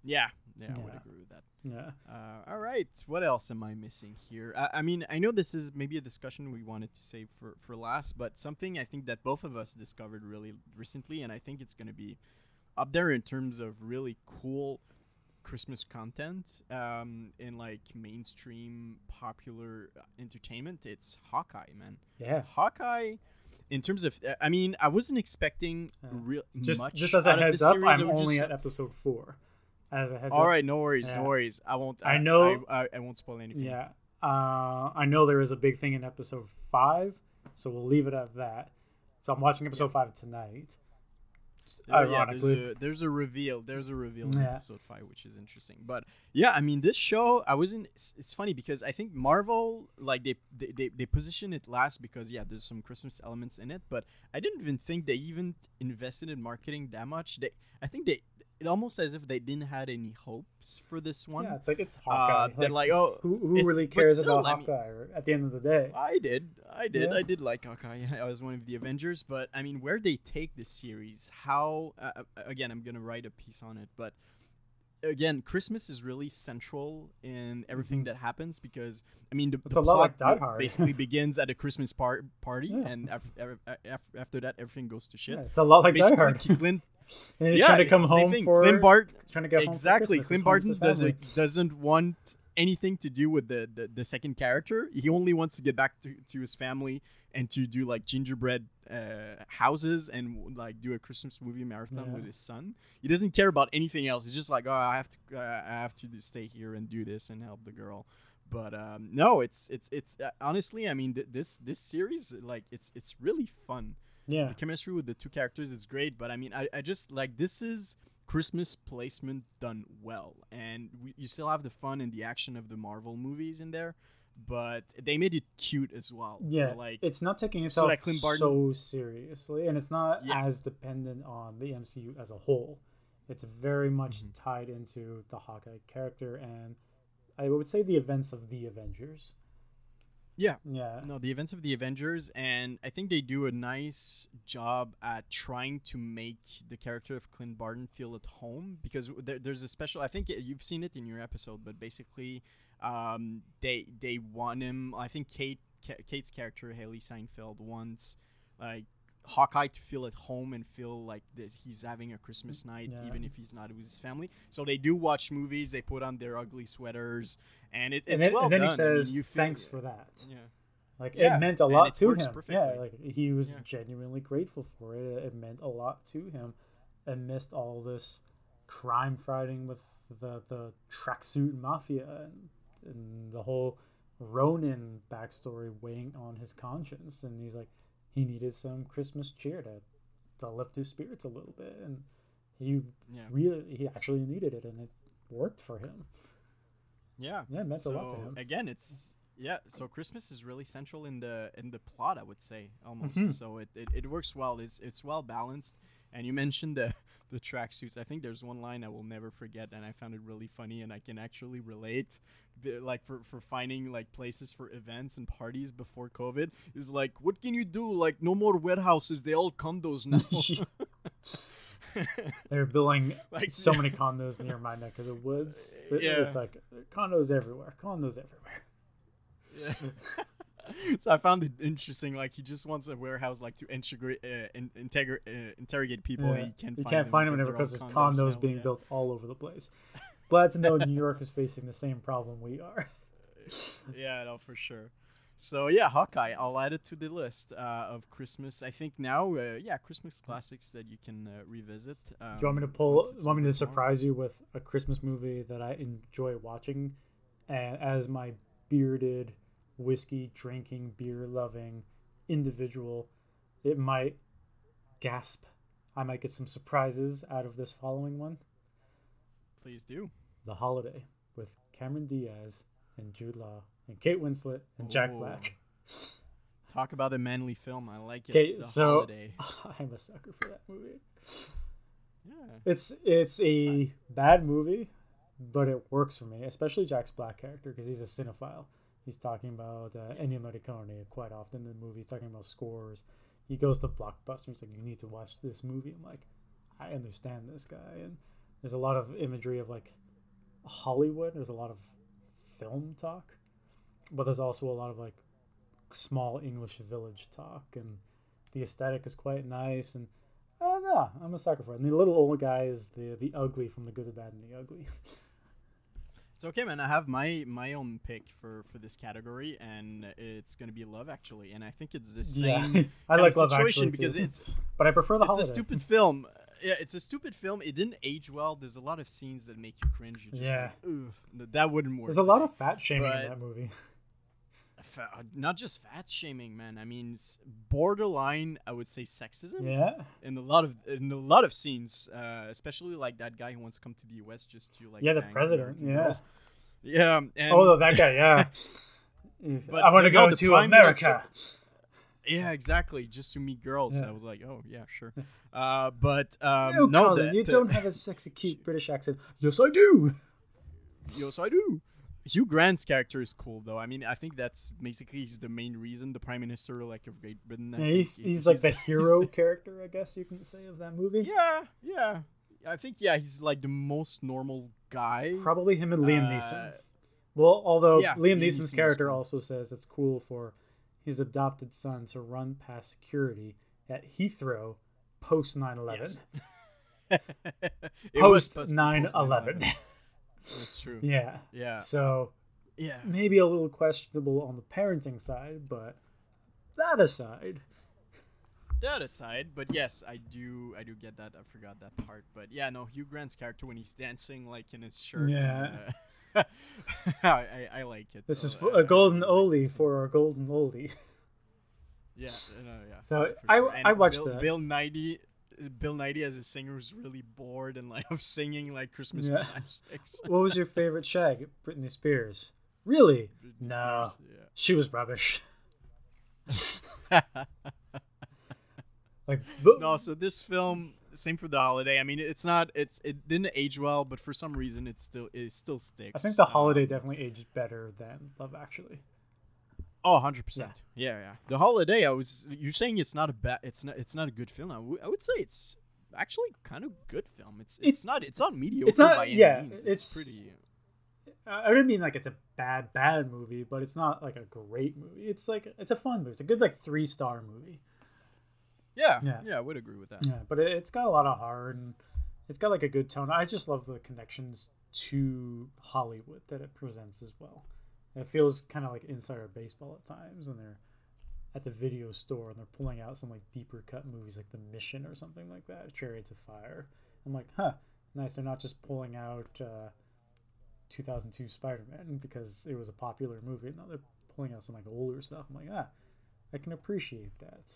Yeah, yeah, I would Yeah. agree with that. Yeah. Uh, all right, what else am I missing here? I, I mean, I know this is maybe a discussion we wanted to save for, for last, but something I think that both of us discovered really recently, and I think it's going to be up there in terms of really cool Christmas content um, in like mainstream popular uh, entertainment. It's Hawkeye, man. Yeah. Hawkeye. In terms of, uh, I mean, I wasn't expecting Yeah. real Just much. just as a out of heads this up, series. I I'm was only just- at episode four. As a heads all up. right, no worries, Yeah. no worries. I won't. I know- I, I, I won't spoil anything. Yeah. Uh, I know there is a big thing in episode five, so we'll leave it at that. So I'm watching episode five tonight. There- yeah, Ironically. there's a, there's a reveal. There's a reveal in episode five, which is interesting. But yeah, I mean, this show, I wasn't. It's, it's funny because I think Marvel, like they, they they they position it last because yeah, there's some Christmas elements in it. But I didn't even think they even invested in marketing that much. They, I think they, it almost as if they didn't had any hopes for this one. Yeah, it's like it's uh, Hawkeye. that like oh, who who really cares still, about Hawkeye or- at the end of the day? I did. I did. Yeah. I did like Hawkeye. I was one of the Avengers, but I mean, where they take this series, how uh, uh, again, I'm gonna write a piece on it, but again, Christmas is really central in everything that happens because I mean, the, Mm-hmm. The plot like Die ba- Hard. basically begins at a Christmas par- party, Yeah. and af- af- af- after that, everything goes to shit. Yeah, it's a lot like Die Hard. Clint, and he's yeah, trying to come home thing. for Clint Bart trying to get home for exactly. Christmas. Clint home Barton doesn't doesn't want anything to do with the, the the second character. He only wants to get back to, to his family and to do like gingerbread uh, houses and like do a Christmas movie marathon Yeah. with his son. He doesn't care about anything else. He's just like, oh, I have to uh, I have to stay here and do this and help the girl. But um, no, it's it's it's uh, honestly, I mean, th- this this series like it's it's really fun Yeah. the chemistry with the two characters is great but i mean i, I just like this is christmas placement done well and we, you still have the fun and the action of the marvel movies in there but they made it cute as well. Yeah, like it's not taking so itself Clint Barton- so seriously, and it's not Yeah. as dependent on the MCU as a whole. It's very much Mm-hmm. tied into the Hawkeye character, and I would say the events of the Avengers. Yeah, Yeah, no, the events of the Avengers, and I think they do a nice job at trying to make the character of Clint Barton feel at home because there, there's a special. I think you've seen it in your episode, but basically, um, they they want him. I think Kate Kate's character Hailee Steinfeld wants like Hawkeye to feel at home and feel like that he's having a Christmas night, Yeah. even if he's not with his family. So they do watch movies. They put on their ugly sweaters, and it, it's and then, well and then done. he I mean, says, you feel- "Thanks for that." Yeah. Like Yeah, it meant a lot to him. perfectly. Yeah, like he was Yeah. genuinely grateful for it. It meant a lot to him, amidst all this crime fighting with the the tracksuit mafia and, and the whole Ronin backstory weighing on his conscience. And he's like, he needed some Christmas cheer to to lift his spirits a little bit, and he Yeah. really he actually needed it, and it worked for him. Yeah. Yeah, it meant a lot to So, him. Again, it's yeah. So Christmas is really central in the in the plot. I would say almost. Mhm. So it, it, it works well. It's it's well balanced. And you mentioned the the tracksuits. I think there's one line I will never forget, and I found it really funny, and I can actually relate. Like for, for finding like places for events and parties before COVID is like, what can you do? Like no more warehouses. They all condos now. They're building Like- so many condos near my neck of the woods. It- Yeah. It's like condos everywhere. Condos everywhere. Yeah. so I found it interesting. Like he just wants a warehouse, like to integrate, uh, in, integra- uh, interrogate people. Yeah. and he can't you find can't them find them because anywhere because there's condos now, being yeah. built all over the place. Glad to know New York is facing the same problem we are. Yeah, no, for sure. So yeah, Hawkeye. I'll add it to the list uh, of Christmas. I think now, uh, yeah, Christmas classics that you can uh, revisit. Um, Do you want me to pull? it's Want me to surprise you with a Christmas movie that I enjoy watching, and as my bearded, whiskey drinking, beer loving individual, it might gasp. I might get some surprises out of this following one. Please do. The Holiday with Cameron Diaz and Jude Law and Kate Winslet and Jack Black. Talk about a manly film. I like it. Okay, the so holiday. I'm a sucker for that movie. Yeah. It's it's a bad movie, but it works for me, especially Jack's Black character because he's a cinephile. He's talking about uh, Ennio Morricone quite often in the movie, talking about scores. He goes to Blockbuster. He's like, "You need to watch this movie." I'm like, I understand this guy, and there's a lot of imagery of like Hollywood. There's a lot of film talk, but there's also a lot of like small English village talk, and the aesthetic is quite nice. And I don't know, I'm a sucker for it. And the little old guy is the the ugly from the good, the bad, and the ugly. It's okay, man. I have my my own pick for for this category, and it's gonna be Love Actually, and I think it's the Yeah, same I like Love Actually because too. it's but I prefer the it's holiday. a stupid film. Yeah, it's a stupid film. It didn't age well. There's a lot of scenes that make you cringe. You're just Yeah. like, that wouldn't work. There's a lot of fat shaming But- in that movie. Not just fat shaming, man. I mean, borderline. I would say sexism. Yeah, In a lot of in a lot of scenes, uh, especially like that guy who wants to come to the U.S. just to like Yeah, the president, yeah. girls. yeah. And oh, that guy. Yeah, But- I want to no, go to America. Yeah, exactly. Just to meet girls. Yeah. I was like, oh yeah, sure. Uh, but um, no, no, Colin, you don't have a sexy, cute British accent. Yes, I do. Yes, I do. Hugh Grant's character is cool, though. I mean, I think that's basically he's the main reason the prime minister, like of Great Britain. Yeah, think he's he's like the he's- hero character, I guess you can say, of that movie. Yeah, yeah. I think yeah, he's like the most normal guy. Probably him and Liam Uh, Neeson. Well, although yeah, Liam Neeson's Neeson character also says it's cool for his adopted son to run past security at Heathrow post 9 11. Yes. Post supposed to be 9 post 11. 9/11. That's true. yeah. Yeah. So Yeah. maybe a little questionable on the parenting side, but that aside, That aside, but yes, I do. I do get that. I forgot that part. But yeah, no, Hugh Grant's character when he's dancing like in his shirt. Yeah. and, uh, I, I I like it. this is for I- a golden I oldie for our golden oldie. Yeah, no, yeah. So, I-. I And watched Bill, that. Bill Nighy. Bill Nighy as a singer who's really bored and like of singing like Christmas Yeah. classics. what was your favorite shag? Britney Spears. Really? Britney No, Spears, she was rubbish. Like, but, no, so this film, same for the holiday. I mean, it's not, it's it didn't age well, but for some reason, it still it still sticks. I think the holiday Um, definitely aged better than Love Actually. Oh, 100 percent. Yeah, yeah. The holiday. I was. You're saying it's not a bad. It's not. It's not a good film. I would- say it's actually kind of good film. It's. It's, It's- not. It's not mediocre It's not- by any yeah, means. It's, it's- pretty. I I don't mean like it's a bad bad movie, but it's not like a great movie. It's like it's a fun movie. It's a good like three star movie. Yeah, Yeah. yeah. I would agree with that. Yeah, but it, it's got a lot of heart and it's got like a good tone. I just love the connections to Hollywood that it presents as well. It feels kind of like insider baseball at times, and they're at the video store and they're pulling out some like deeper cut movies like The Mission or something like that, Chariots of Fire. I'm like, huh, nice. They're not just pulling out uh, 2002 Spider-Man because it was a popular movie. No, they're pulling out some like older stuff. I'm like, ah, I can appreciate that.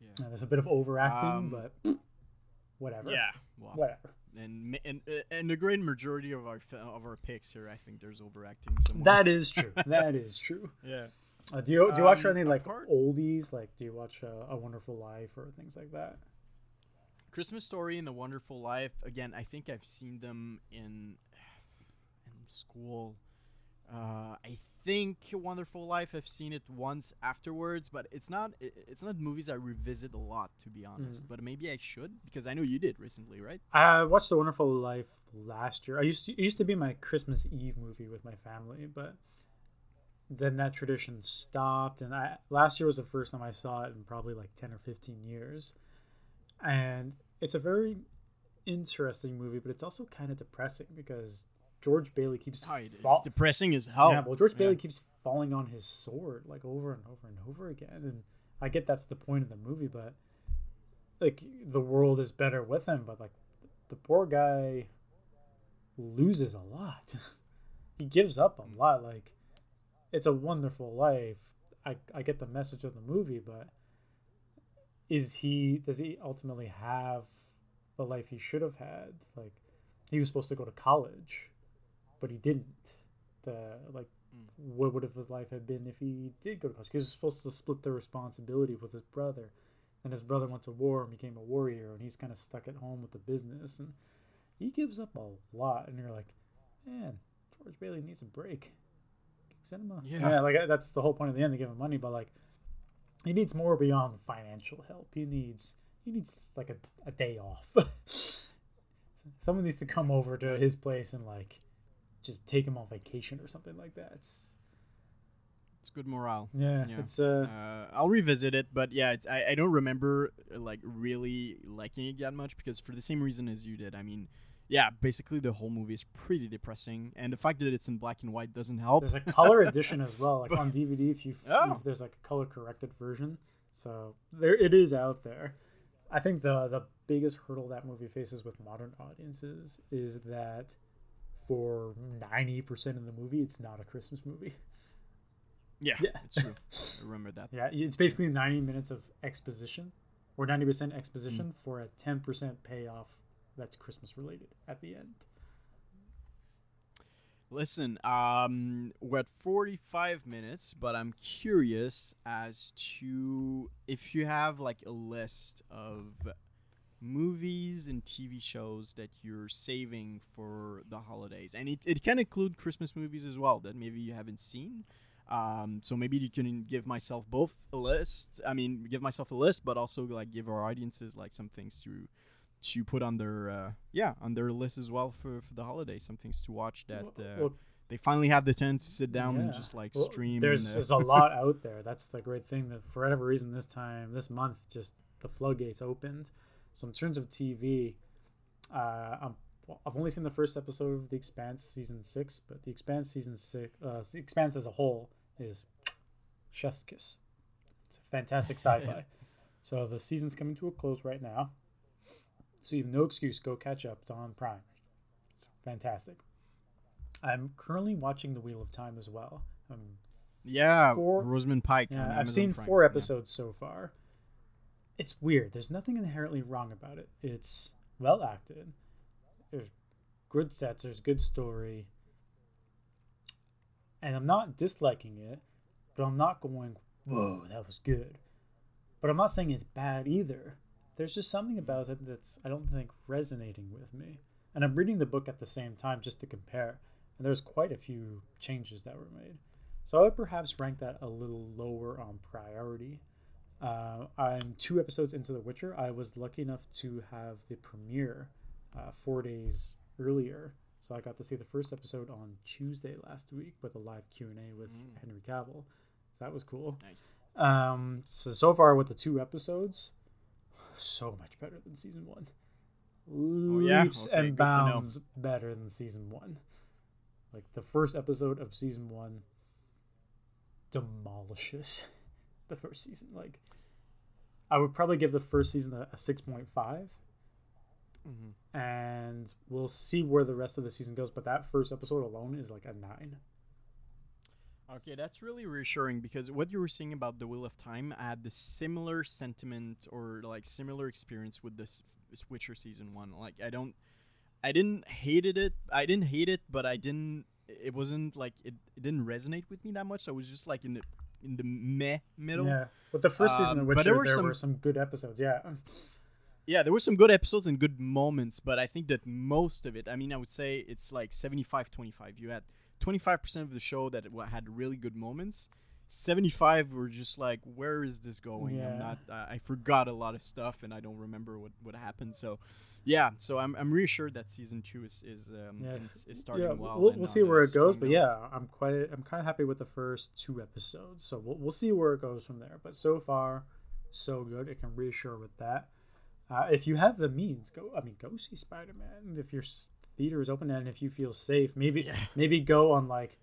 Yeah. Uh, there's a bit of overacting, Um, but whatever. Yeah. Well, Whatever. And and uh, and the great majority of our of our picks here, I think there's overacting. Somewhere. That is true. that is true. Yeah. Uh, do you do you watch Um, any like apart- oldies? Like, do you watch uh, A Wonderful Life or things like that? Christmas Story and The Wonderful Life. Again, I think I've seen them in in school. Uh, I think Wonderful Life. I've seen it once afterwards, but it's not. It's not movies I revisit a lot, to be honest. Mm. But maybe I should because I know you did recently, right? I watched The Wonderful Life last year. I used to it used to be my Christmas Eve movie with my family, but then that tradition stopped. And I last year was the first time I saw it in probably like ten or fifteen years, and it's a very interesting movie, but it's also kind of depressing because George Bailey keeps Oh, it's fall- depressing as hell. Yeah, well, George Yeah. Bailey keeps falling on his sword like over and over and over again, and I get that's the point of the movie, but like the world is better with him, but like the poor guy loses a lot. he gives up a mm. lot. Like it's a wonderful life. I I get the message of the movie, but is he does he ultimately have the life he should have had? Like he was supposed to go to college, but he didn't. The like mm. what would have his life have been if he did go to college? He was supposed to split the responsibility with his brother, and his brother went to war and became a warrior, and he's kind of stuck at home with the business, and he gives up a lot. And you're like, man, George Bailey needs a break. Send him a Yeah. like uh, that's the whole point of the end. They give him money, but like he needs more beyond financial help. He needs he needs like a, a day off. Someone needs to come over to his place and like just take him on vacation or something like that. It's, It's good morale. yeah, Yeah. it's uh, Uh, I'll revisit it, but yeah, it's, I, I don't remember like really liking it that much because for the same reason as you did. I mean, yeah, basically the whole movie is pretty depressing, and the fact that it's in black and white doesn't help. there's a color edition as well, like on DVD. If you Oh. if there's like a color corrected version, so there it is out there. I think the the biggest hurdle that movie faces with modern audiences is that for ninety percent of the movie, it's not a Christmas movie. yeah, Yeah. it's true. I remember that. Yeah, it's basically 90 minutes of exposition or 90% exposition for a 10% payoff that's Christmas related at the end. Listen, um, we're at 45 minutes, but I'm curious as to if you have like a list of movies and TV shows that you're saving for the holidays. And it, it can include Christmas movies as well that maybe you haven't seen. Um, so maybe you can give myself both a list. I mean, give myself a list, but also like give our audiences like some things to to put on their uh, yeah on their list as well for, for the holiday. Some things to watch that uh, well, they finally have the chance to sit down and just like Well, stream. There's, there's a lot out there. That's the great thing that for whatever reason this time, this month, just the floodgates opened. So in terms of TV, uh, I'm, I've only seen the first episode of The Expanse season six, but The Expanse season six, uh, The Expanse as a whole is chef's kiss. It's fantastic sci-fi. so the season's coming to a close right now. So you have no excuse. Go catch up. It's on Prime. It's fantastic. I'm currently watching The Wheel of Time as well. Um, yeah, four- Rosamund Pike. yeah, I've seen Prime. four Yeah. episodes so far. It's weird. There's nothing inherently wrong about it. It's well acted. There's good sets. There's good story. and I'm not disliking it, but I'm not going, whoa, that was good. But I'm not saying it's bad either. There's just something about it that's I don't think resonating with me. And I'm reading the book at the same time just to compare, and there's quite a few changes that were made. So I would perhaps rank that a little lower on priority. Uh, I'm two episodes into The Witcher. I was lucky enough to have the premiere uh, four days earlier, so I got to see the first episode on Tuesday last week with a live Q and A with Henry Cavill. So that was cool. Nice. Um, so so far with the two episodes, so much better than season one. yeah? Leaps Okay, and good to know. bounds better than season one. Like the first episode of season one demolishes the first season. Like I would probably give the first season a, a six point five. Mm-hmm. And we'll see where the rest of the season goes, but that first episode alone is like a nine. Okay, that's really reassuring because what you were saying about the Wheel of Time, I had the similar sentiment or like similar experience with this Witcher season one. Like I don't, I didn't hated it. I didn't hate it, but I didn't. It wasn't like it, it didn't resonate with me that much. So I was just like in the in the meh middle. Yeah, but the first season Um, of but Witcher, there there, were were, some- some... good episodes. Yeah, Yeah, there were some good episodes and good moments, but I think that most of it, I mean, I would say it's like 75 25. You had 25% of the show that had really good moments. 75 were just like, where is this going? Yeah. I'm not, uh, I forgot a lot of stuff and I don't remember what, what happened. So, yeah, so I'm, I'm reassured that season two is, is, um, yeah, is, is starting yeah. well. We'll, we'll see where it goes, but note. yeah, I'm quite I'm kind of happy with the first two episodes. So we'll we'll see where it goes from there. But so far, so good. It can reassure with that. Uh, if you have the means, go. I mean, go see Spider Man. If your theater is open and if you feel safe, maybe Yeah. maybe go on like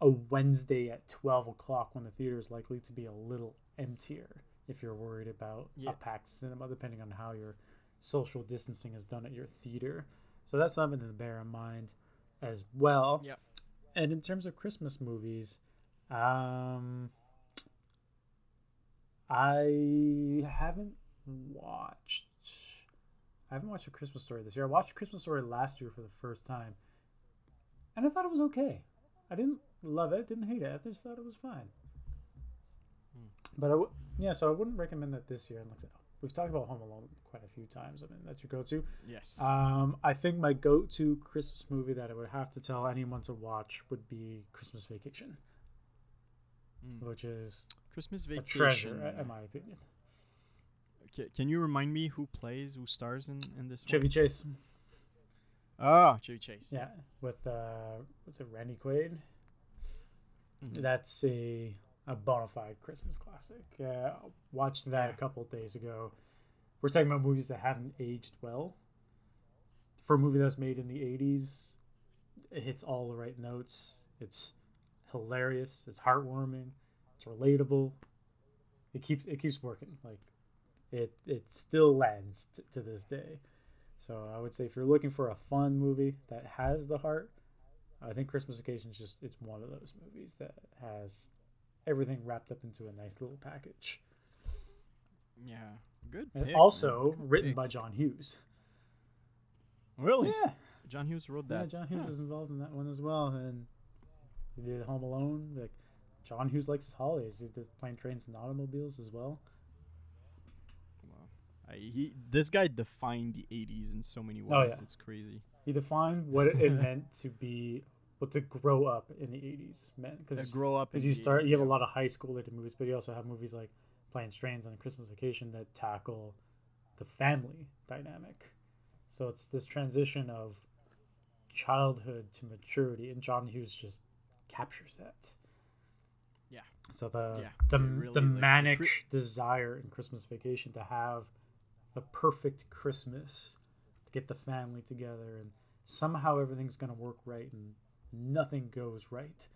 a Wednesday at twelve o'clock when the theater is likely to be a little emptier. If you're worried about Yeah. a packed cinema, depending on how your social distancing is done at your theater. So that's something to bear in mind as well. Yep. And in terms of Christmas movies, um, I haven't watched. I haven't watched a Christmas Story this year. I watched a Christmas Story last year for the first time, and I thought it was okay. I didn't love it, didn't hate it. I just thought it was fine. But I w- yeah, so I wouldn't recommend that this year. And like I said, we've talked about Home Alone quite a few times. I mean, that's your go-to. Yes. Um, I think my go-to Christmas movie that I would have to tell anyone to watch would be Christmas Vacation, Mm. which is Christmas Vacation, a treasure, in my opinion. Ca- Can you remind me who plays, who stars in, in this Chevy one? Chase, Ah, Chevy Chase. yeah, with uh, what's it, Randy Quaid. Mhm. That's a a bona fide Christmas classic. Uh, watched that a couple days ago. We're talking about movies that haven't aged well. For a movie that's made in the '80s, it hits all the right notes. It's hilarious. It's heartwarming. It's relatable. It keeps it keeps working. Like it it still lands t- to this day. So I would say if you're looking for a fun movie that has the heart, I think Christmas Vacation is just it's one of those movies that has everything wrapped up into a nice little package. Yeah. Good. And pick, also. Good written pick. by John Hughes. Really? Yeah. John Hughes wrote that. Yeah. John Hughes is involved in that one as well. And he did Home Alone. Like John Hughes likes his holidays. He did Plane Trains and Automobiles as well. Wow. I, he, this guy defined the 80s in so many oh, ways. Oh, yeah. It's crazy. He defined what it meant to be, what to grow up in the '80s man Because grow up. Because you start, 80s, you have a lot of high school related movies, but you also have movies like Planes, Trains, and Christmas Vacation that tackle the family dynamic. So it's this transition of childhood to maturity, and John Hughes just captures that. Yeah. So the Yeah, the, really, the like, manic desire in Christmas Vacation to have the perfect Christmas, to get the family together, and somehow everything's gonna work right, and nothing goes right.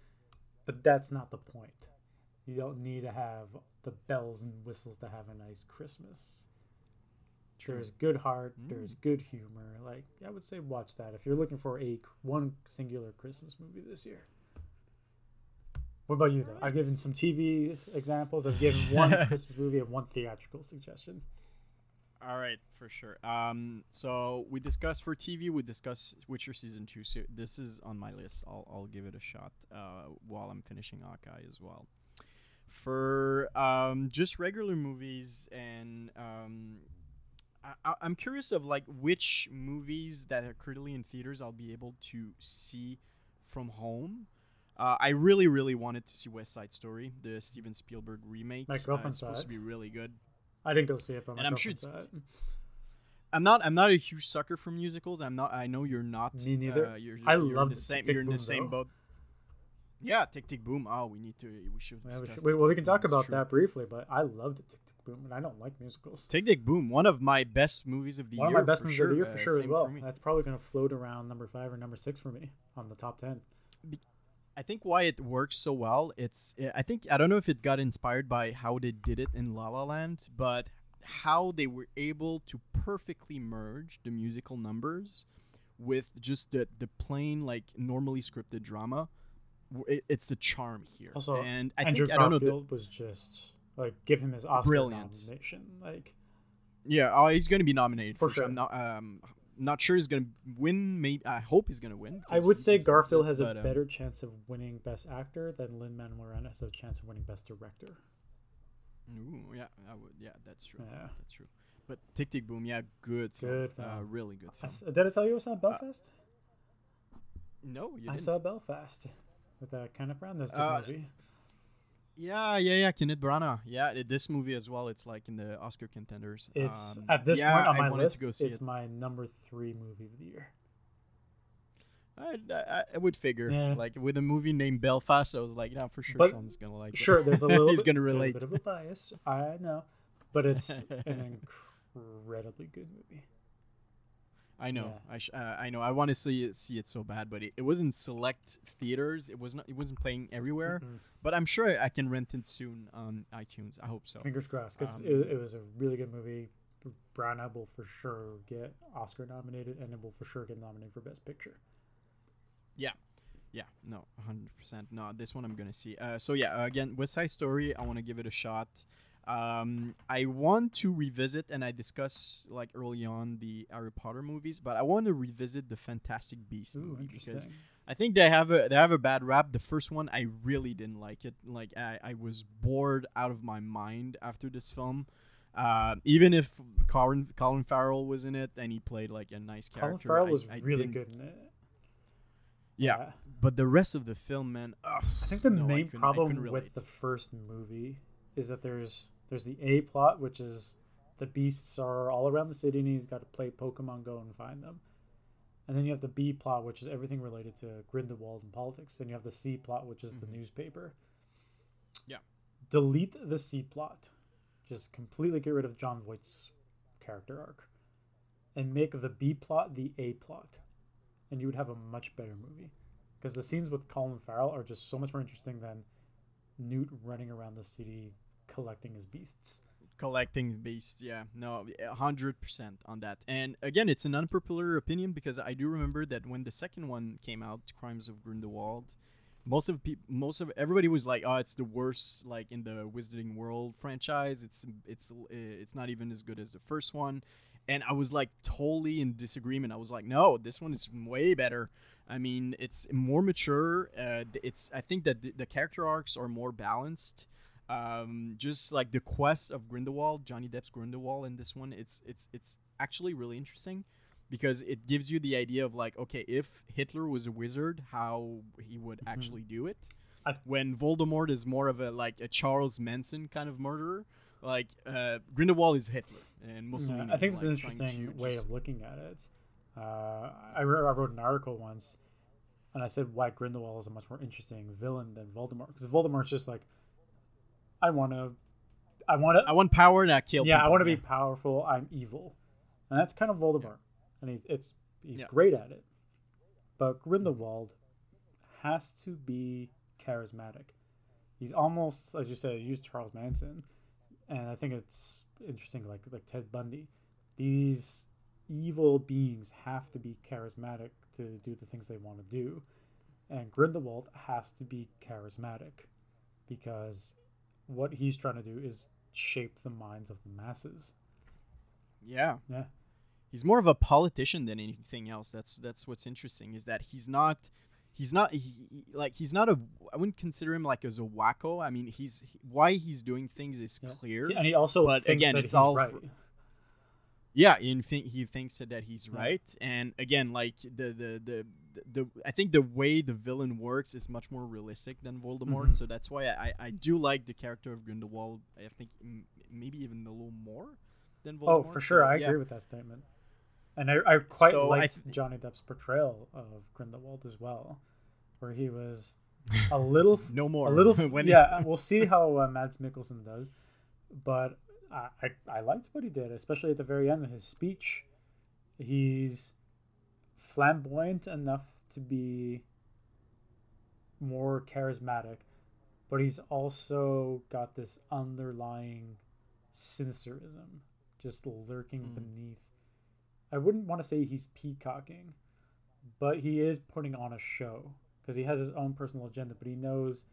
But that's not the point. You don't need to have the bells and whistles to have a nice Christmas. There's good heart. Mm. There's good humor. Like I would say, watch that if you're looking for a one singular Christmas movie this year. What about you though? I've given some TV examples. I've given one Christmas movie and one theatrical suggestion. All right, for sure. Um, so we discussed for TV. We discussed Witcher season two. So this is on my list. I'll I'll give it a shot uh, while I'm finishing Hawkeye as well. For um, just regular movies, and um, I, I'm curious of like which movies that are currently in theaters I'll be able to see from home. Uh, I really, really wanted to see West Side Story, the Steven Spielberg remake. My Uh, it's saw supposed to be really good. I didn't go see it, but And I'm sure it's- it. I'm not. I'm not a huge sucker for musicals. I'm not. I know you're not. Me neither. Uh, you're, I you're love the same. Tick You're in the same though. boat. Yeah, Tick Tick Boom. Oh, we need to. We should. Yeah, we, should, we, well, we can talk it's about that briefly, but I loved Tick Tick Boom, and I don't like musicals. Tick Tick Boom, one of my best movies of the One of year. my best movies sure. of the year for uh, sure as well. That's probably going to float around number five or number six for me on the top ten. I think why it works so well, it's I think I don't know if it got inspired by how they did it in La La Land, but how they were able to perfectly merge the musical numbers with just the the plain like normally scripted drama. It, it's a charm here. Also, and I Andrew think I don't know. The, Garfield was just like give him his Oscar Brilliant. nomination. Like yeah, oh, he's going to be nominated For for, sure. not um not sure he's going to win. Maybe I hope he's going to win. I would say Garfield has a but, um, better chance of winning Best Actor than Lin Manuel Miranda has a chance of winning Best Director. Ooh, yeah, I would. Yeah, that's true. Yeah. That's true. But Tick Tick Boom, yeah, good, film. Good uh, really good film. s- did I tell you I saw Belfast? no, you I didn't. I saw Belfast with uh, Kenneth Branagh. That's a Uh, movie. Yeah, yeah, yeah. Kenneth Branagh. Yeah, it- this movie as well. It's like in the Oscar contenders. It's Um, at this yeah, point on I my list. To go see It's it. my number three movie of the year. I, I, I would figure. Yeah. Like with a movie named Belfast, I was like, yeah, for sure, But- Sean's gonna like. it. Sure, there's a little. He's bit, gonna relate. a bit of a bias. I know, but it's an incredibly good movie. I know. Yeah. I sh- uh, I know. I want to see it, see it so bad, but it, it was in select theaters. It was not. It wasn't playing everywhere. Mm-mm. But I'm sure I can rent it soon on iTunes. I hope so. Fingers crossed, because Um, it, it was a really good movie. Brown Branagh will for sure get Oscar nominated, and it will for sure get nominated for Best Picture. Yeah, yeah, no, hundred percent. No, this one I'm gonna see. Uh, so yeah, again, West Side Story. I want to give it a shot. Um, I want to revisit, and I discussed like early on the Harry Potter movies, but I want to revisit the Fantastic Beasts Ooh, movie because. I think they have a they have a bad rap. The first one, I really didn't like it. Like I, I was bored out of my mind after this film. Uh, even if Colin Colin Farrell was in it and he played like a nice Colin character, Farrell I- was I really good in it. Yeah, Yeah. but the rest of the film, man. Ugh, I think the no, main problem with the first movie is that there's there's the A plot, which is the beasts are all around the city and he's got to play Pokemon Go and find them. And then you have the B plot, which is everything related to Grindelwald and politics. And you have the C plot, which is the newspaper. Mm-hmm. Yeah. Delete the C plot. Just completely get rid of Jon Voight's character arc. And make the B plot the A plot. And you would have a much better movie. Because the scenes with Colin Farrell are just so much more interesting than Newt running around the city collecting his beasts. collecting beasts yeah. No a hundred percent on that. And again it's an unpopular opinion because i do remember that when the second one came out crimes of grindelwald most of people most of everybody was like oh it's the worst like in the wizarding world franchise. It's it's uh, it's not even as good as the first one. And i was like totally in disagreement. I was like no this one is way better. I mean it's more mature uh, it's i think that the, the character arcs are more balanced um, just like the quest of Grindelwald, Johnny Depp's Grindelwald in this one, it's it's it's actually really interesting because it gives you the idea of like, okay, if Hitler was a wizard, how he would actually do it. I- when Voldemort is more of a like a Charles Manson kind of murderer, like uh, Grindelwald is Hitler and Yeah, I think it's an like, trying interesting way of looking at it. Uh, I, re- I wrote an article once, and I said why Grindelwald is a much more interesting villain than Voldemort because Voldemort's just like, I want to, I want to, I want power and I kill. yeah, I want to be powerful. I'm evil, and that's kind of Voldemort, and he, it's he's Yeah. great at it. But Grindelwald has to be charismatic. He's almost, as you said, used Charles Manson, and I think it's interesting, like like Ted Bundy. These evil beings have to be charismatic to do the things they want to do, and Grindelwald has to be charismatic because what he's trying to do is shape the minds of the masses. Yeah. Yeah. He's more of a politician than anything else. That's that's what's interesting is that he's not he's not he, like he's not a I wouldn't consider him like as a wacko. I mean, he's he, why he's doing things is Yeah. clear. and he also But again, it's all right. Yeah, think he thinks that he's Yeah. right. And again, like the, the the the I think the way the villain works is much more realistic than Voldemort. Mhm. So that's why I, I do like the character of Grindelwald. I think m- maybe even a little more than Voldemort. Oh, for sure, I yeah. agree with that statement. And I, I quite So liked th- Johnny Depp's portrayal of Grindelwald as well, where he was a little No more. a little When he- yeah we'll see how uh, mads mikkelsen does but I, I i liked what he did especially at the very end of his speech he's flamboyant enough to be more charismatic but he's also got this underlying sinisterism just lurking Mm. beneath i wouldn't want to say he's peacocking but he is putting on a show because he has his own personal agenda but he knows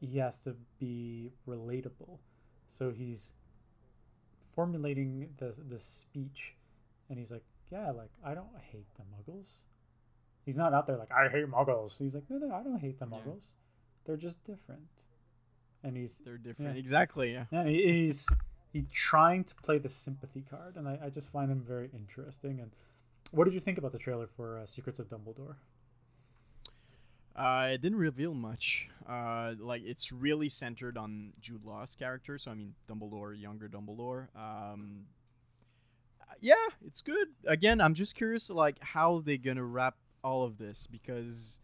he has to be relatable so he's formulating the the speech and he's like yeah like i don't hate the muggles he's not out there like i hate muggles he's like no no i don't hate the Yeah. muggles they're just different and he's They're different. Yeah. Exactly. Yeah. yeah, he- he's trying to play the sympathy card, and I, I just find him very interesting. And what did you think about the trailer for uh, Secrets of Dumbledore? Uh, it didn't reveal much. Uh, like it's really centered on Jude Law's character. So I mean, Dumbledore, younger Dumbledore. Um, yeah, it's good. Again, I'm just curious, like how they're gonna wrap all of this because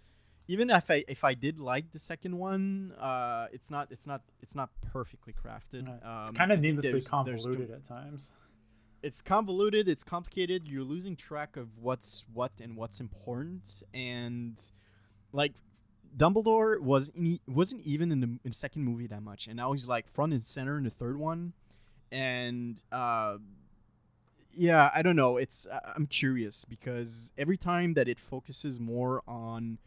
even if I if I did like the second one, uh, it's not it's not it's not perfectly crafted. Right. it's Um, kind of needlessly there's- there's convoluted at times. it's convoluted it's complicated you're losing track of what's what and what's important and like dumbledore was in, wasn't even in the, in the second movie that much and now he's like front and center in the third one and uh yeah i don't know it's I- i'm curious because every time that it focuses more on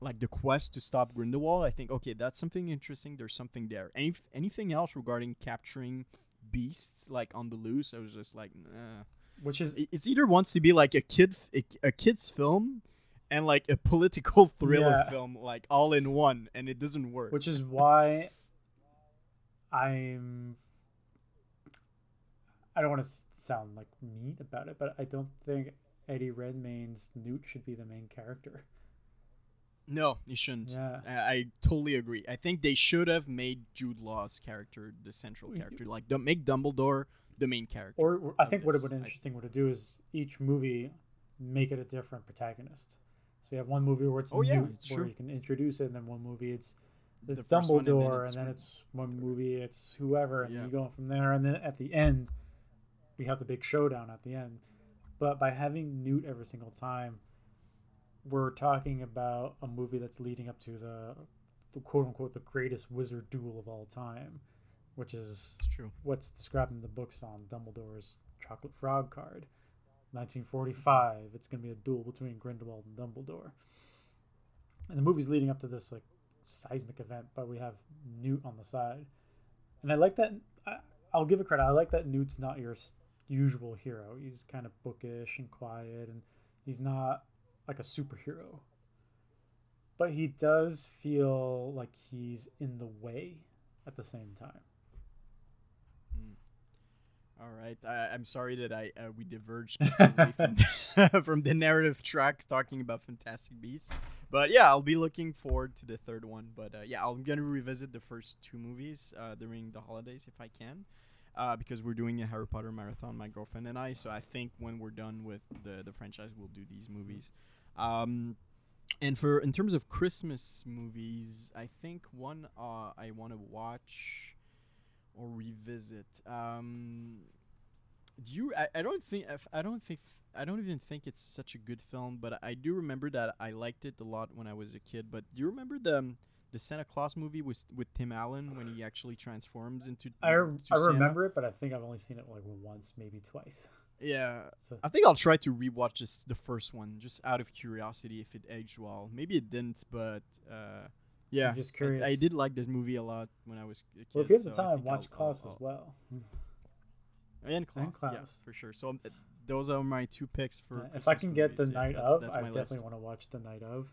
like the quest to stop grindelwald i think okay that's something interesting there's something there Any, anything else regarding capturing beasts like on the loose i was just like nah. Which is It- it's either wants to be like a kid a, a kid's film and like a political thriller Yeah. film like all in one and it doesn't work which is why I'm. I don't want to sound like mean about it, but I don't think Eddie Redmayne's Newt should be the main character. no he shouldn't Yeah. I, I totally agree i think they should have made jude law's character the central mm-hmm. character like don't make dumbledore the main character Or, or I think what would I- interesting would do is each movie make it a different protagonist. So you have one movie where it's Oh, yeah, Newt, it's where true. you can introduce it, and then one movie it's The it's first one, and then Dumbledore, and then it's one movie it's whoever, and Yeah. you go from there, and then at the end we have the big showdown at the end. But by having Newt every single time, we're talking about a movie that's leading up to the, the quote unquote the greatest wizard duel of all time, which is it's true what's described in the books on Dumbledore's chocolate frog card. 1945, it's going to be a duel between Grindelwald and Dumbledore. And the movie's leading up to this like seismic event, but we have Newt on the side. And I like that I, I'll give it credit. I like that Newt's not your usual hero. He's kind of bookish and quiet and he's not like a superhero. But he does feel like he's in the way at the same time. all right I, i'm sorry that i uh, we diverged from, the, from the narrative track talking about fantastic beasts but yeah i'll be looking forward to the third one but uh, yeah i'm gonna revisit the first two movies uh, during the holidays if i can uh, because we're doing a harry potter marathon my girlfriend and i so i think when we're done with the, the franchise we'll do these movies um, and for in terms of christmas movies i think one uh, i want to watch or revisit. Um, do you? I, I don't think I don't think I don't even think it's such a good film, but I do remember that I liked it a lot when I was a kid. But do you remember the um, the Santa Claus movie with with Tim Allen when he actually transforms into? I, I Santa? remember it, but I think I've only seen it like once, maybe twice. Yeah, So I think I'll try to rewatch this the first one just out of curiosity if it aged well. Maybe it didn't, but uh, yeah, just I- I, did like this movie a lot when I was a kid. well, if you have the so time, watch I'll- Klaus I'll- as well. and Klaus, And yeah, Klaus. for sure. So um, those are my two picks for. Yeah, if I can get the. Yeah, night that's- of, that's I definitely list. want to watch the night of.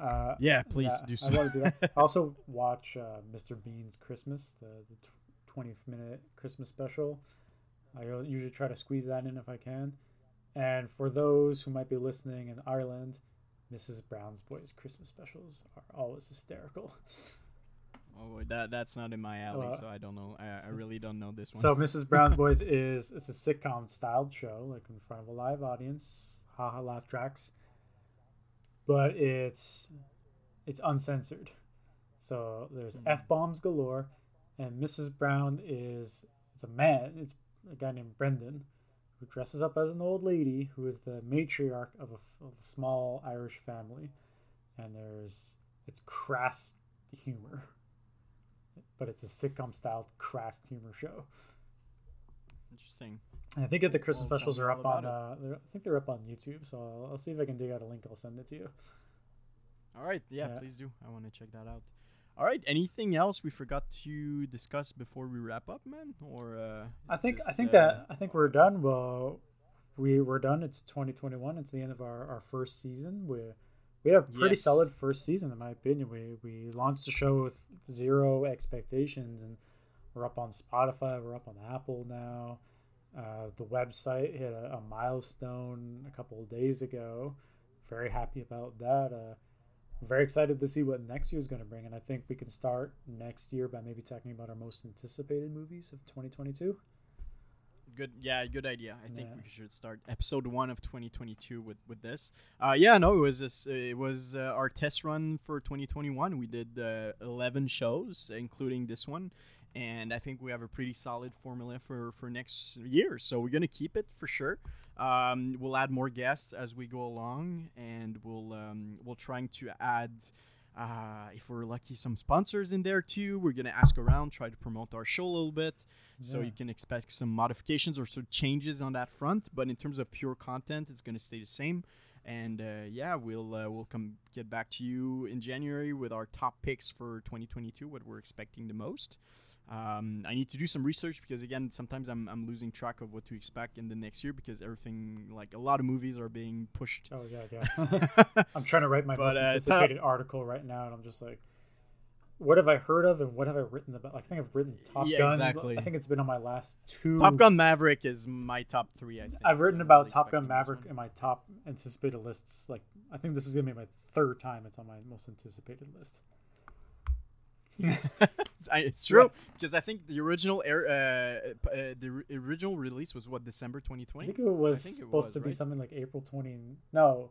Uh, Yeah, please do so. I want to do that. I also watch uh, Mr. Bean's Christmas, the, the tw- 20 minute Christmas special. I usually try to squeeze that in if I can. And for those who might be listening in Ireland, Mrs. Brown's Boys Christmas specials are always hysterical. Oh, that that's not in my alley, Uh, so I don't know. I, I really don't know this one. So Mrs. Brown's Boys is it's a sitcom styled show, like in front of a live audience, haha laugh tracks. But it's it's uncensored. So there's Hmm. f bombs galore, and Mrs. Brown is it's a man. It's a guy named Brendan, who dresses up as an old lady who is the matriarch of a, of a small Irish family, and there's it's crass humor, but it's a sitcom style crass humor show. Interesting. And I think that the Christmas Well, tell specials are up on. Uh, I think they're up on YouTube, so I'll, I'll see if I can dig out a link. I'll send it to you. All right, yeah, Yeah. please do. I want to check that out. All right, anything else we forgot to discuss before we wrap up, man? Or uh, I think I think uh, that I think we're done. Well, we we're done. It's 2021. It's the end of our, our first season. We we had a pretty Yes. solid first season, in my opinion. We we launched the show with zero expectations, and we're up on Spotify. We're up on Apple now. Uh, the website hit a, a milestone a couple of days ago. Very happy about that. Uh, very excited to see what next year is going to bring, and I think we can start next year by maybe talking about our most anticipated movies of 2022. good yeah good idea i think Yeah. we should start episode one of 2022 with with this uh yeah no it was this it was uh, our test run for 2021 we did uh, 11 shows including this one and i think we have a pretty solid formula for for next year. So we're gonna keep it for sure. Um, we'll add more guests as we go along and we'll um, we'll trying to add uh, if we're lucky some sponsors in there too. We're gonna ask around try to promote our show a little bit. So you can expect some modifications or some changes on that front but in terms of pure content it's going to stay the same. And uh, yeah we'll uh, we'll come get back to you in january with our top picks for 2022 what we're expecting the most um, I need to do some research because again sometimes I'm, I'm losing track of what to expect in the next year because everything like a lot of movies are being pushed Oh yeah, yeah. I'm trying to write my But, most uh, anticipated article right now, and I'm just like, what have I heard of, and what have I written about? Like, I think I've written Top Yeah, Gun. exactly. I think it's been on my last two. Top Gun Maverick is my top three I think I've written I'm about Top Gun Maverick in my top anticipated lists. Like, I think this is gonna be my third time it's on my most anticipated list. I- it's true because I think the original air, uh, uh, the r- original release was what December 2020. I think it was think it supposed was, to be right? something like April 20. No,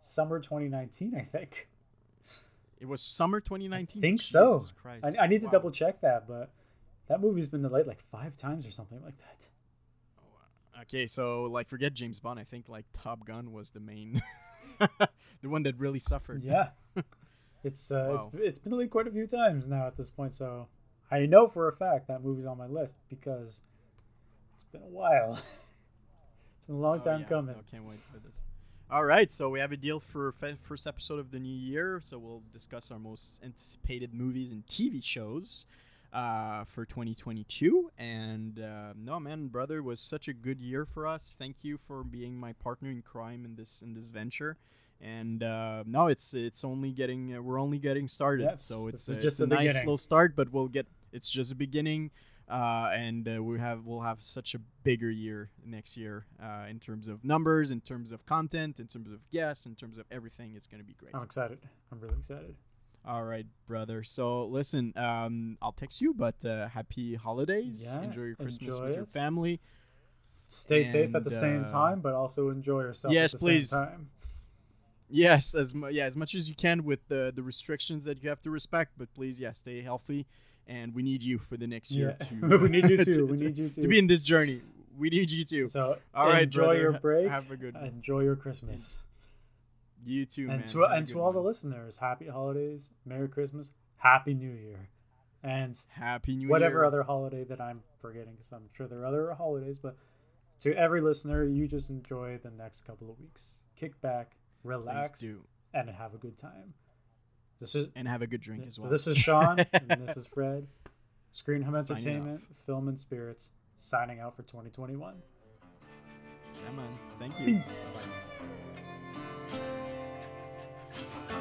summer 2019. I think. It was summer 2019. I think so. Jesus Christ. I, I need to Wow. double check that, but that movie's been delayed like five times or something like that. Okay, so like forget James Bond. I think like Top Gun was the main, the one that really suffered. Yeah, it's uh, Wow. it's it's been delayed quite a few times now at this point. So I know for a fact that movie's on my list because it's been a while. it's been a long Oh, time yeah. coming. No, can't wait for this. All right, so we have a deal for first episode of the new year. So we'll discuss our most anticipated movies and TV shows uh, for 2022. And uh, no, man, brother, it was such a good year for us. Thank you for being my partner in crime in this in this venture. And uh, no, it's it's only getting uh, we're only getting started. Yes, so it's a, is it's just a nice beginning. slow start, but we'll get it's just a beginning uh, and uh, we have we'll have such a bigger year next year uh, in terms of numbers, in terms of content, in terms of guests, in terms of everything. It's going to be great. I'm excited. I'm really excited. All right, brother. So listen, um, I'll text you, but uh, happy holidays. Yeah, enjoy your Christmas enjoy with your family. Stay safe at the And, same uh, time, but also enjoy yourself. yes, at the please. Yes, as mu- yeah as much as you can with the the restrictions that you have to respect, but please, yeah, stay healthy, and we need you for the next year. Yeah. To, we need you to- too. we to- need you too. to be in this journey. We need you too. So All right, enjoy brother. your break. have a good one. Enjoy your Christmas. You too, man. and to Have and to all the listeners, happy holidays, Merry Christmas, Happy New Year, and Happy New whatever Year. other holiday that I'm forgetting, because I'm sure there are other holidays. But to every listener, you just enjoy the next couple of weeks. Kick back, relax, and have a good time. This is and have a good drink as well. So this is Sean, and this is Fred. Screen Home Entertainment, Film and Spirits, signing out for 2021. Yeah, man. Thank you. Peace. Bye.